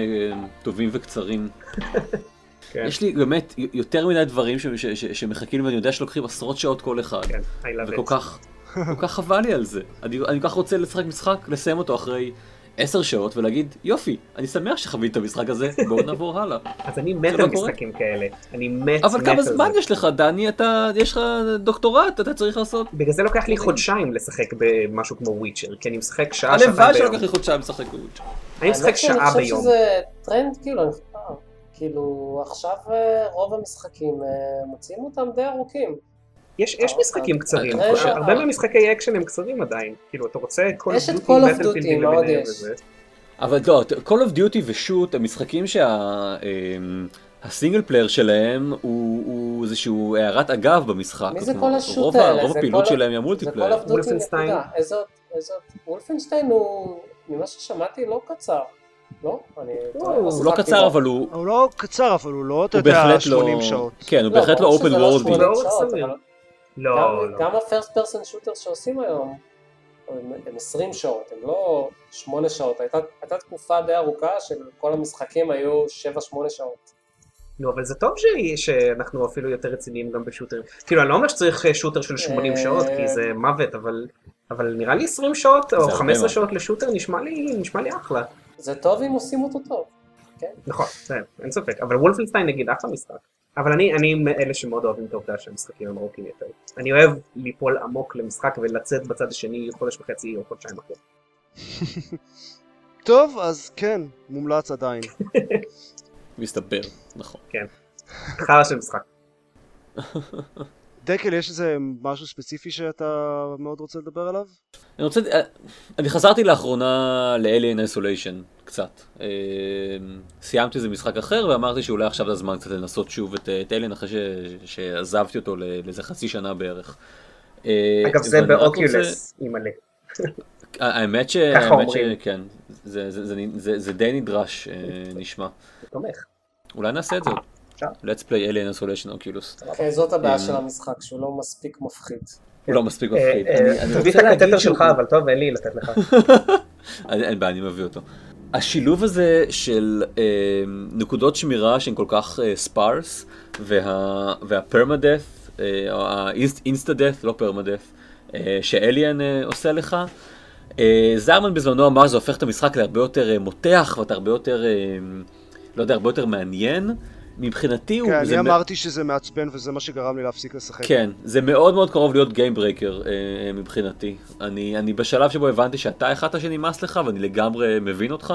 טובים וקצרים. כן, יש לי באמת יותר מדי דברים ש- ש- ש- שמחכים ואני יודע שלוקחים עשרות שעות כל אחד. כן, I love וכל it. כך, כל כך חבל לי על זה. אני, אני כל כך רוצה לשחק משחק, לסיים אותו אחרי עשר שעות ולהגיד, יופי, אני שמח שחווית את המשחק הזה, בואו נעבור הלאה. אז אני מת לא על. משחקים כאלה. אני מת, אבל מת כמה על זמן זה. יש לך, דני? אתה, יש לך דוקטורט, אתה צריך לעשות... בגלל זה לוקח לי חודשיים לשחק במשהו כמו Witcher, כי אני משחק שעה, שעתיים הלוואי ביום. שלקח לי חודשיים לשחק ב Witcher. אני משחק שאני שעה חושב ביום. שזה טרנד, כאילו, אני- אה, כאילו, עכשיו אה, רוב המשחקים אה, מוציאים אותם די ארוכים. יש יש משחקים קצרים, רגע. הרבה מהמשחקי אקשן הם קצרים עדיין. כאילו, אתה רוצה Call יש את of Duty, מאוד יש. אבל לא, Call of Duty ושוט הם משחקים שה single player שלהם הוא הוא איזשהו הערת אגב במשחק. מי זה כל השוט רוב האלה? רוב זה הפעילות כל- שלהם היא זה ה multiplayer. Call of Duty Wolfenstein. נקודה. איזה עוד, איזה עוד, Wolfenstein הוא, ממה ששמעתי, לא קצר. לא? אני... הוא הוא לא קצר. אבל הוא הוא לא קצר, אבל הוא לא, אתה יודע, בהחלט לא... 80 שעות. כן, הוא לא, בהחלט לא open שזה world. 80 לא לא, גם- לא. גם ה first person shooter שעושים היום, הם הם 20 שעות, הם לא 8 שעות. הייתה הייתה תקופה די ארוכה של כל המשחקים היו 7-8 שעות. נו, אבל זה טוב ש- שאנחנו אפילו יותר רציניים גם בשוטר. כאילו, אני לא אומר שצריך אה, שוטר של 80 אה, שעות, כי זה מוות, אבל... אבל נראה לי 20 שעות או הרבה 15 מאוד. שעות לשוטר נשמע לי, נשמע לי אחלה. זה טוב אם עושים אותו טוב. נכון, זה, אין ספק. אבל וולפנשטיין נגיד אחלה משחק. אבל אני, אני מאלה שמאוד אוהבים את העובדה שהמשחקים הם ארוכים יותר. אני אוהב ליפול עמוק למשחק ולצאת בצד השני חודש וחצי או חודשיים אחרי. טוב, אז כן, מומלץ עדיין. מסתבר, נכון. חרא של משחק. דקל, יש איזה משהו ספציפי שאתה מאוד רוצה לדבר עליו? אני רוצה, אה, אני חזרתי לאחרונה ל-Alien Isolation קצת. אה, סיימתי איזה משחק אחר ואמרתי שאולי עכשיו זה הזמן קצת לנסות שוב את, את Alien אחרי ש, שעזבתי אותו לאיזה חצי שנה בערך. אה, אגב, זה באוקיולס, אימא'לה. האמת ש... ככה האמת אומרים. שכן, זה, זה, זה, זה, זה די נדרש נשמע. תומך. אולי נעשה את זה. אפשר. Let's play Alien Isolation Oculus. כן, זאת הבעיה של המשחק, שהוא לא מספיק מפחיד. הוא לא מספיק אה, מפחיד. אה, תביא את הקטטר שלך, אבל טוב, אין לי לתת לך. אין בעיה, אני מביא אותו. השילוב הזה של אה, נקודות שמירה שהן כל כך אה, ספארס, וה, וה permadeath, אה, או ה insta-death, לא permadeath, אה, ש Alien אה, עושה לך, אה, זרמן בזמנו אמר זה הופך את המשחק להרבה יותר אה, מותח, ואתה הרבה יותר, אה, לא יודע, הרבה יותר מעניין. מבחינתי הוא... כן, אני אמרתי שזה מעצבן וזה מה שגרם לי להפסיק לשחק. כן, זה מאוד מאוד קרוב להיות game breaker אה, מבחינתי. אני, אני בשלב שבו הבנתי שאתה החלטת שנמאס לך ואני לגמרי מבין אותך.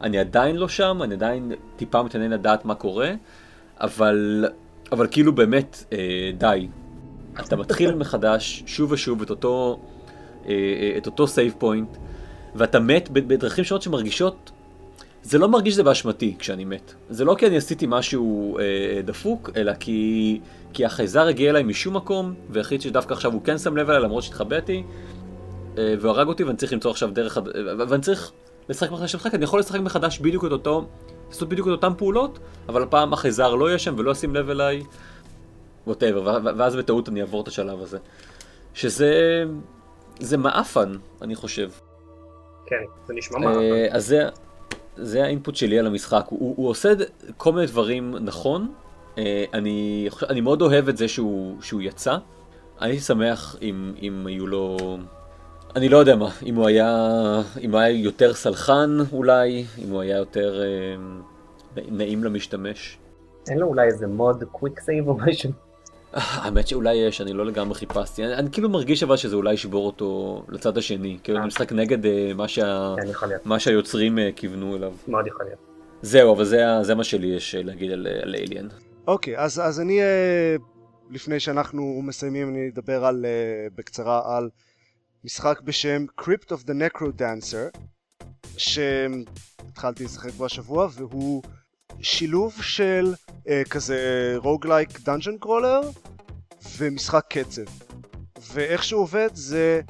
אני עדיין לא שם, אני עדיין טיפה מתעניין לדעת מה קורה, אבל, אבל כאילו באמת, אה, די. אתה מתחיל מחדש שוב ושוב את אותו, אה, אה, את אותו save point, ואתה מת בדרכים שונות שמרגישות זה לא מרגיש שזה באשמתי כשאני מת. זה לא כי אני עשיתי משהו אה, דפוק, אלא כי, כי החייזר הגיע אליי משום מקום, והחליט שדווקא עכשיו הוא כן שם לב אליי למרות שהתחבאתי, אה, והוא הרג אותי ואני צריך למצוא עכשיו דרך, אה, ואני צריך לשחק מחדש משחק, אני יכול לשחק מחדש בדיוק את אותו, לעשות בדיוק את אותן פעולות, אבל הפעם החייזר לא יהיה שם ולא ישים לב אליי, ווטאבר, ואז בטעות אני אעבור את השלב הזה. שזה, זה מעפן, אני חושב. כן, זה נשמע. אה, אז זה, זה האינפוט שלי על המשחק. הוא, הוא עושה כל מיני דברים נכון. אה, אני, אני מאוד אוהב את זה שהוא, שהוא יצא. הייתי שמח אם, אם היו לו... אני לא יודע מה, אם הוא היה, אם היה יותר סלחן אולי, אם הוא היה יותר אה, נעים למשתמש. אין לו אולי איזה mode quick save או משהו? האמת שאולי יש, אני לא לגמרי חיפשתי. אני, אני כאילו מרגיש אבל שזה אולי ישבור אותו לצד השני. כאילו אני משחק נגד אה, מה, שה, כן. מה שהיוצרים אה, כיוונו אליו. מאוד יכול להיות. זהו, אבל זה, זה מה שלי יש אה, להגיד על, על Alien. אוקיי, אז, אז אני, אה, לפני שאנחנו מסיימים, אני אדבר על, אה, בקצרה על משחק בשם Crypt of the Necro Dancer, שהתחלתי לשחק בו השבוע, והוא שילוב של אה, כזה roguelike dungeon crawler ומשחק קצב. ואיך שהוא עובד זה,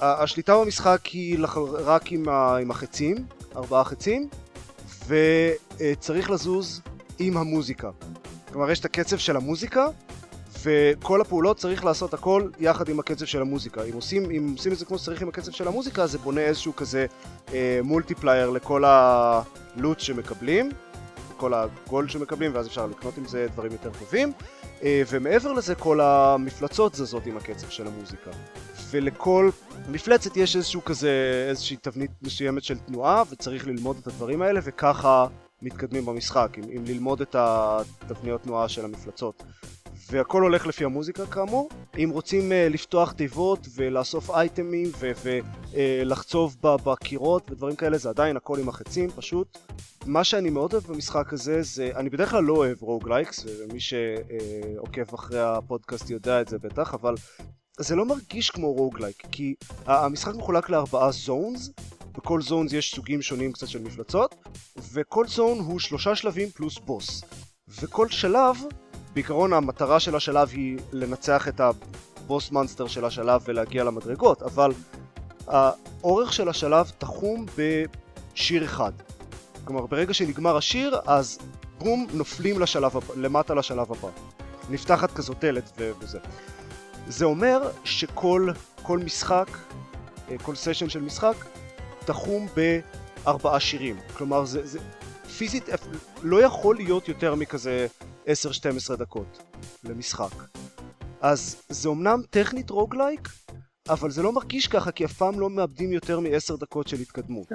השליטה במשחק היא לח- רק עם, ה, עם החצים, ארבעה חצים, וצריך לזוז עם המוזיקה. כלומר יש את הקצב של המוזיקה וכל הפעולות צריך לעשות הכל יחד עם הקצב של המוזיקה. אם עושים, אם עושים את זה כמו שצריך עם הקצב של המוזיקה זה בונה איזשהו כזה אה, מולטיפלייר לכל הלוט שמקבלים, כל הגולד שמקבלים ואז אפשר לקנות עם זה דברים יותר טובים אה, ומעבר לזה כל המפלצות זזות עם הקצב של המוזיקה. ולכל מפלצת יש איזשהו כזה, איזושהי תבנית מסוימת של תנועה וצריך ללמוד את הדברים האלה וככה מתקדמים במשחק, עם, עם ללמוד את התבניות תנועה של המפלצות. והכל הולך לפי המוזיקה כאמור. אם רוצים אה, לפתוח תיבות ולאסוף אייטמים ולחצוב אה, בקירות ודברים כאלה זה עדיין הכל עם החצים פשוט. מה שאני מאוד אוהב במשחק הזה זה, אני בדרך כלל לא אוהב roguelikes, ומי שעוקב אחרי הפודקאסט יודע את זה בטח, אבל זה לא מרגיש כמו roguelike, כי המשחק מחולק לארבעה zones, בכל zones יש סוגים שונים קצת של מפלצות, וכל zone הוא שלושה שלבים פלוס בוס. וכל שלב, בעיקרון המטרה של השלב היא לנצח את ה boss monster של השלב ולהגיע למדרגות, אבל האורך של השלב תחום בשיר אחד. כלומר, ברגע שנגמר השיר, אז בום, נופלים לשלב הבא, למטה לשלב הבא. נפתחת כזאת דלת וזה. זה אומר שכל כל משחק, אה, כל סשן של משחק, תחום בארבעה שירים. כלומר, זה, זה פיזית לא יכול להיות יותר מכזה 10-12 דקות למשחק. אז זה אמנם טכנית רוגלייק, אבל זה לא מרגיש ככה כי אף פעם לא מאבדים יותר מ-10 דקות של התקדמות.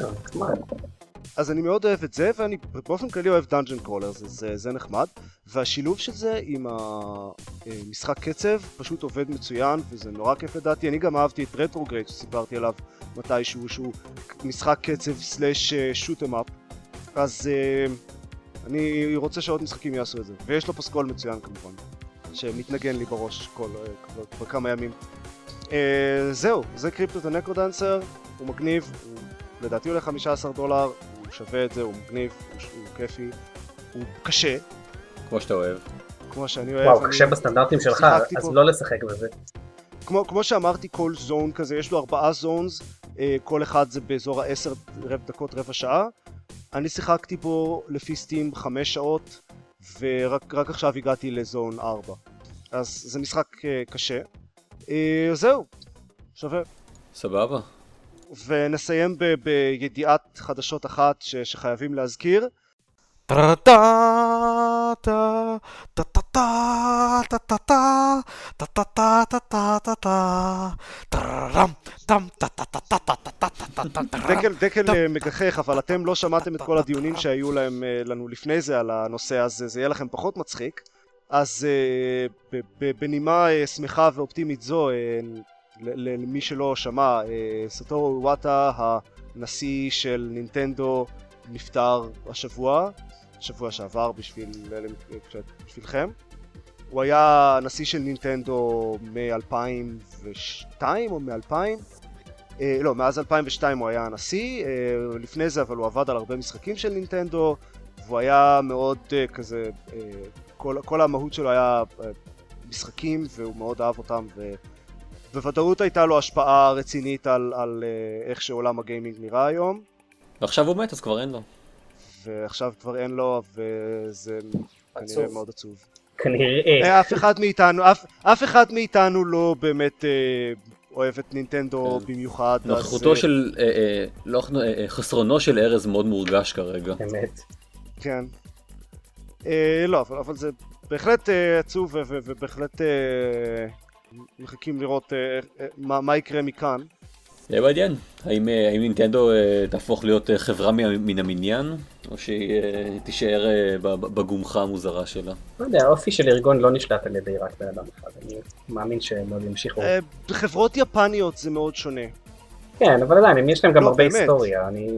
אה. אז אני מאוד אוהב את זה, ואני באופן כללי אוהב dungeon crawler, זה, זה, זה נחמד. והשילוב של זה עם המשחק קצב פשוט עובד מצוין, וזה נורא כיף לדעתי. אני גם אהבתי את Retrograde שסיפרתי עליו מתישהו, שהוא משחק קצב slash shoot 'em up. אז אה, אני רוצה שעוד משחקים יעשו את זה, ויש לו פסקול מצוין כמובן. שמתנגן לי בראש כל, אה, כבר, כבר כמה ימים. אה, זהו, זה Crypt of the NecroDancer, הוא מגניב, הוא לדעתי עולה 15 דולר, הוא שווה את זה, הוא מגניב, הוא, הוא כיפי, הוא קשה, כמו שאתה אוהב. כמו שאני אוהב. וואו, קשה בסטנדרטים שלך, אז פה. לא לשחק בזה. כמו, כמו שאמרתי, כל זון כזה, יש לו ארבעה זונס, אה, כל אחד זה באזור העשר רבע דקות, רבע שעה. אני שיחקתי בו לפי סטים חמש שעות, ורק רק עכשיו הגעתי לזון ארבע. אז זה משחק אה, קשה. אה, זהו, שווה. סבבה. ונסיים ב- בידיעת חדשות אחת ש- שחייבים להזכיר. דקל, דקל אה, מגחך, אבל אתם לא שמעתם את כל הדיונים שהיו להם, אה, לנו לפני זה על הנושא הזה, זה יהיה לכם פחות מצחיק. אז אה, בנימה אה, שמחה ואופטימית זו, אה, למי שלא שמע, אה, סטורו וואטה, הנשיא של נינטנדו, נפטר השבוע, שבוע שעבר בשביל, בשבילכם. הוא היה הנשיא של נינטנדו מ-2002 או מ-2000. אה, לא, מאז 2002 הוא היה הנשיא, אה, לפני זה אבל הוא עבד על הרבה משחקים של נינטנדו, והוא היה מאוד אה, כזה, אה, כל, כל המהות שלו היה אה, משחקים והוא מאוד אהב אותם ובוודאות הייתה לו השפעה רצינית על, על אה, איך שעולם הגיימינג נראה היום, ועכשיו הוא מת אז כבר אין לו. ועכשיו כבר אין לו וזה עצוב. כנראה מאוד עצוב. כנראה. אה, אף אחד מאיתנו, אף, אף אחד מאיתנו לא באמת אה, אוהב את נינטנדו כן. במיוחד. אז, נוכחותו אה, של, אה, אה, לא, אה, חסרונו של ארז מאוד מורגש כרגע. באמת. כן. אה, לא, אבל, אבל זה בהחלט אה, עצוב ובהחלט אה, מחכים לראות אה, אה, מה, מה יקרה מכאן. יהיה מעניין. האם, אה, האם נינטנדו תהפוך להיות חברה מן המניין, או שהיא תישאר בגומחה המוזרה שלה? לא יודע, האופי של ארגון לא נשלט על ידי רק בן אדם אחד, אני מאמין שהם עוד ימשיכו. בחברות יפניות זה מאוד שונה. כן, אבל עדיין, יש להם גם לא, הרבה. היסטוריה. אני...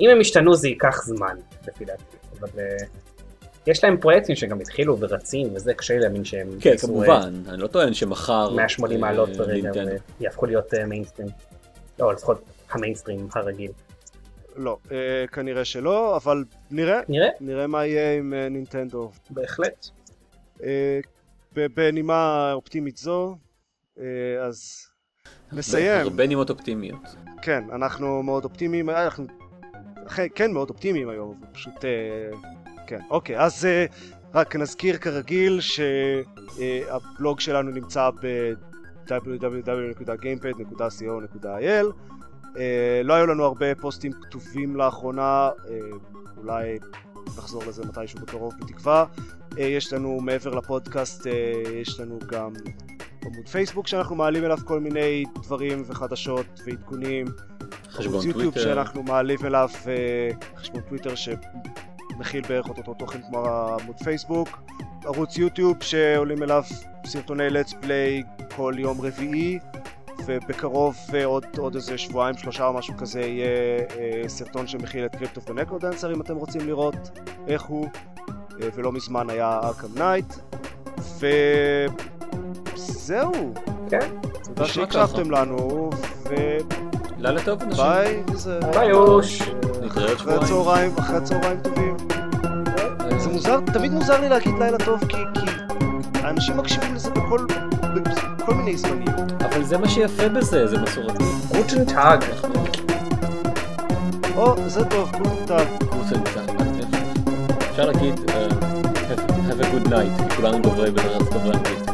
אם הם ישתנו זה ייקח זמן, לפי דעתי. אבל יש להם פרויקטים שגם התחילו ורצים, וזה קשה לי להאמין שהם... כן, אה, כמובן, אני לא טוען שמחר... 180 אה, מעלות ברגע ויהפכו להיות אה, מיינסטרים. לא, לפחות המיינסטרים הרגיל. לא, אה, כנראה שלא, אבל נראה, נראה, נראה מה יהיה עם אה, נינטנדו. בהחלט. אה, ב- בנימה אופטימית זו, אה, אז נסיים. הרבה נימות אופטימיות. כן, אנחנו מאוד אופטימיים, אה, אנחנו כן מאוד אופטימיים היום, פשוט... אה, כן, אוקיי, אז אה, רק נזכיר כרגיל שהבלוג שלנו נמצא ב-www.gamepad.co.il אה, לא היו לנו הרבה פוסטים כתובים לאחרונה, אה, אולי נחזור לזה מתישהו בקרוב בתקווה. אה, יש לנו מעבר לפודקאסט, אה, יש לנו גם עמוד פייסבוק שאנחנו מעלים אליו כל מיני דברים וחדשות ועדכונים. חשבון ערוץ יוטיוב טוויטר. שאנחנו מעלים אליו אה, חשבון טוויטר שמכיל בערך אותו תוכן כמו עמוד פייסבוק. ערוץ יוטיוב שעולים אליו סרטוני let's play כל יום רביעי. ובקרוב אה, עוד, עוד איזה שבועיים שלושה או משהו כזה יהיה אה, סרטון שמכיל את Crypt of the NecroDancer אם אתם רוצים לראות איך הוא אה, ולא מזמן היה Arkham Knight וזהו כן. תודה שהקשבתם לנו לילה טוב אנשים. וביי וזה ביי אוש. נתראה עוד אחרי שבועיים. הצהריים, אחרי הצהריים טובים. זה מוזר, תמיד מוזר לי להגיד לילה טוב, כי, כי האנשים מקשיבים לזה בכל, בכל מיני זמנים. אבל זה מה שיפה בזה, זה מסורתי. גוטן טאג. או, זה טוב, גוטה. אפשר להגיד, אה, have have a good night, כי כולנו דוברי בארץ דוברי אנגלית.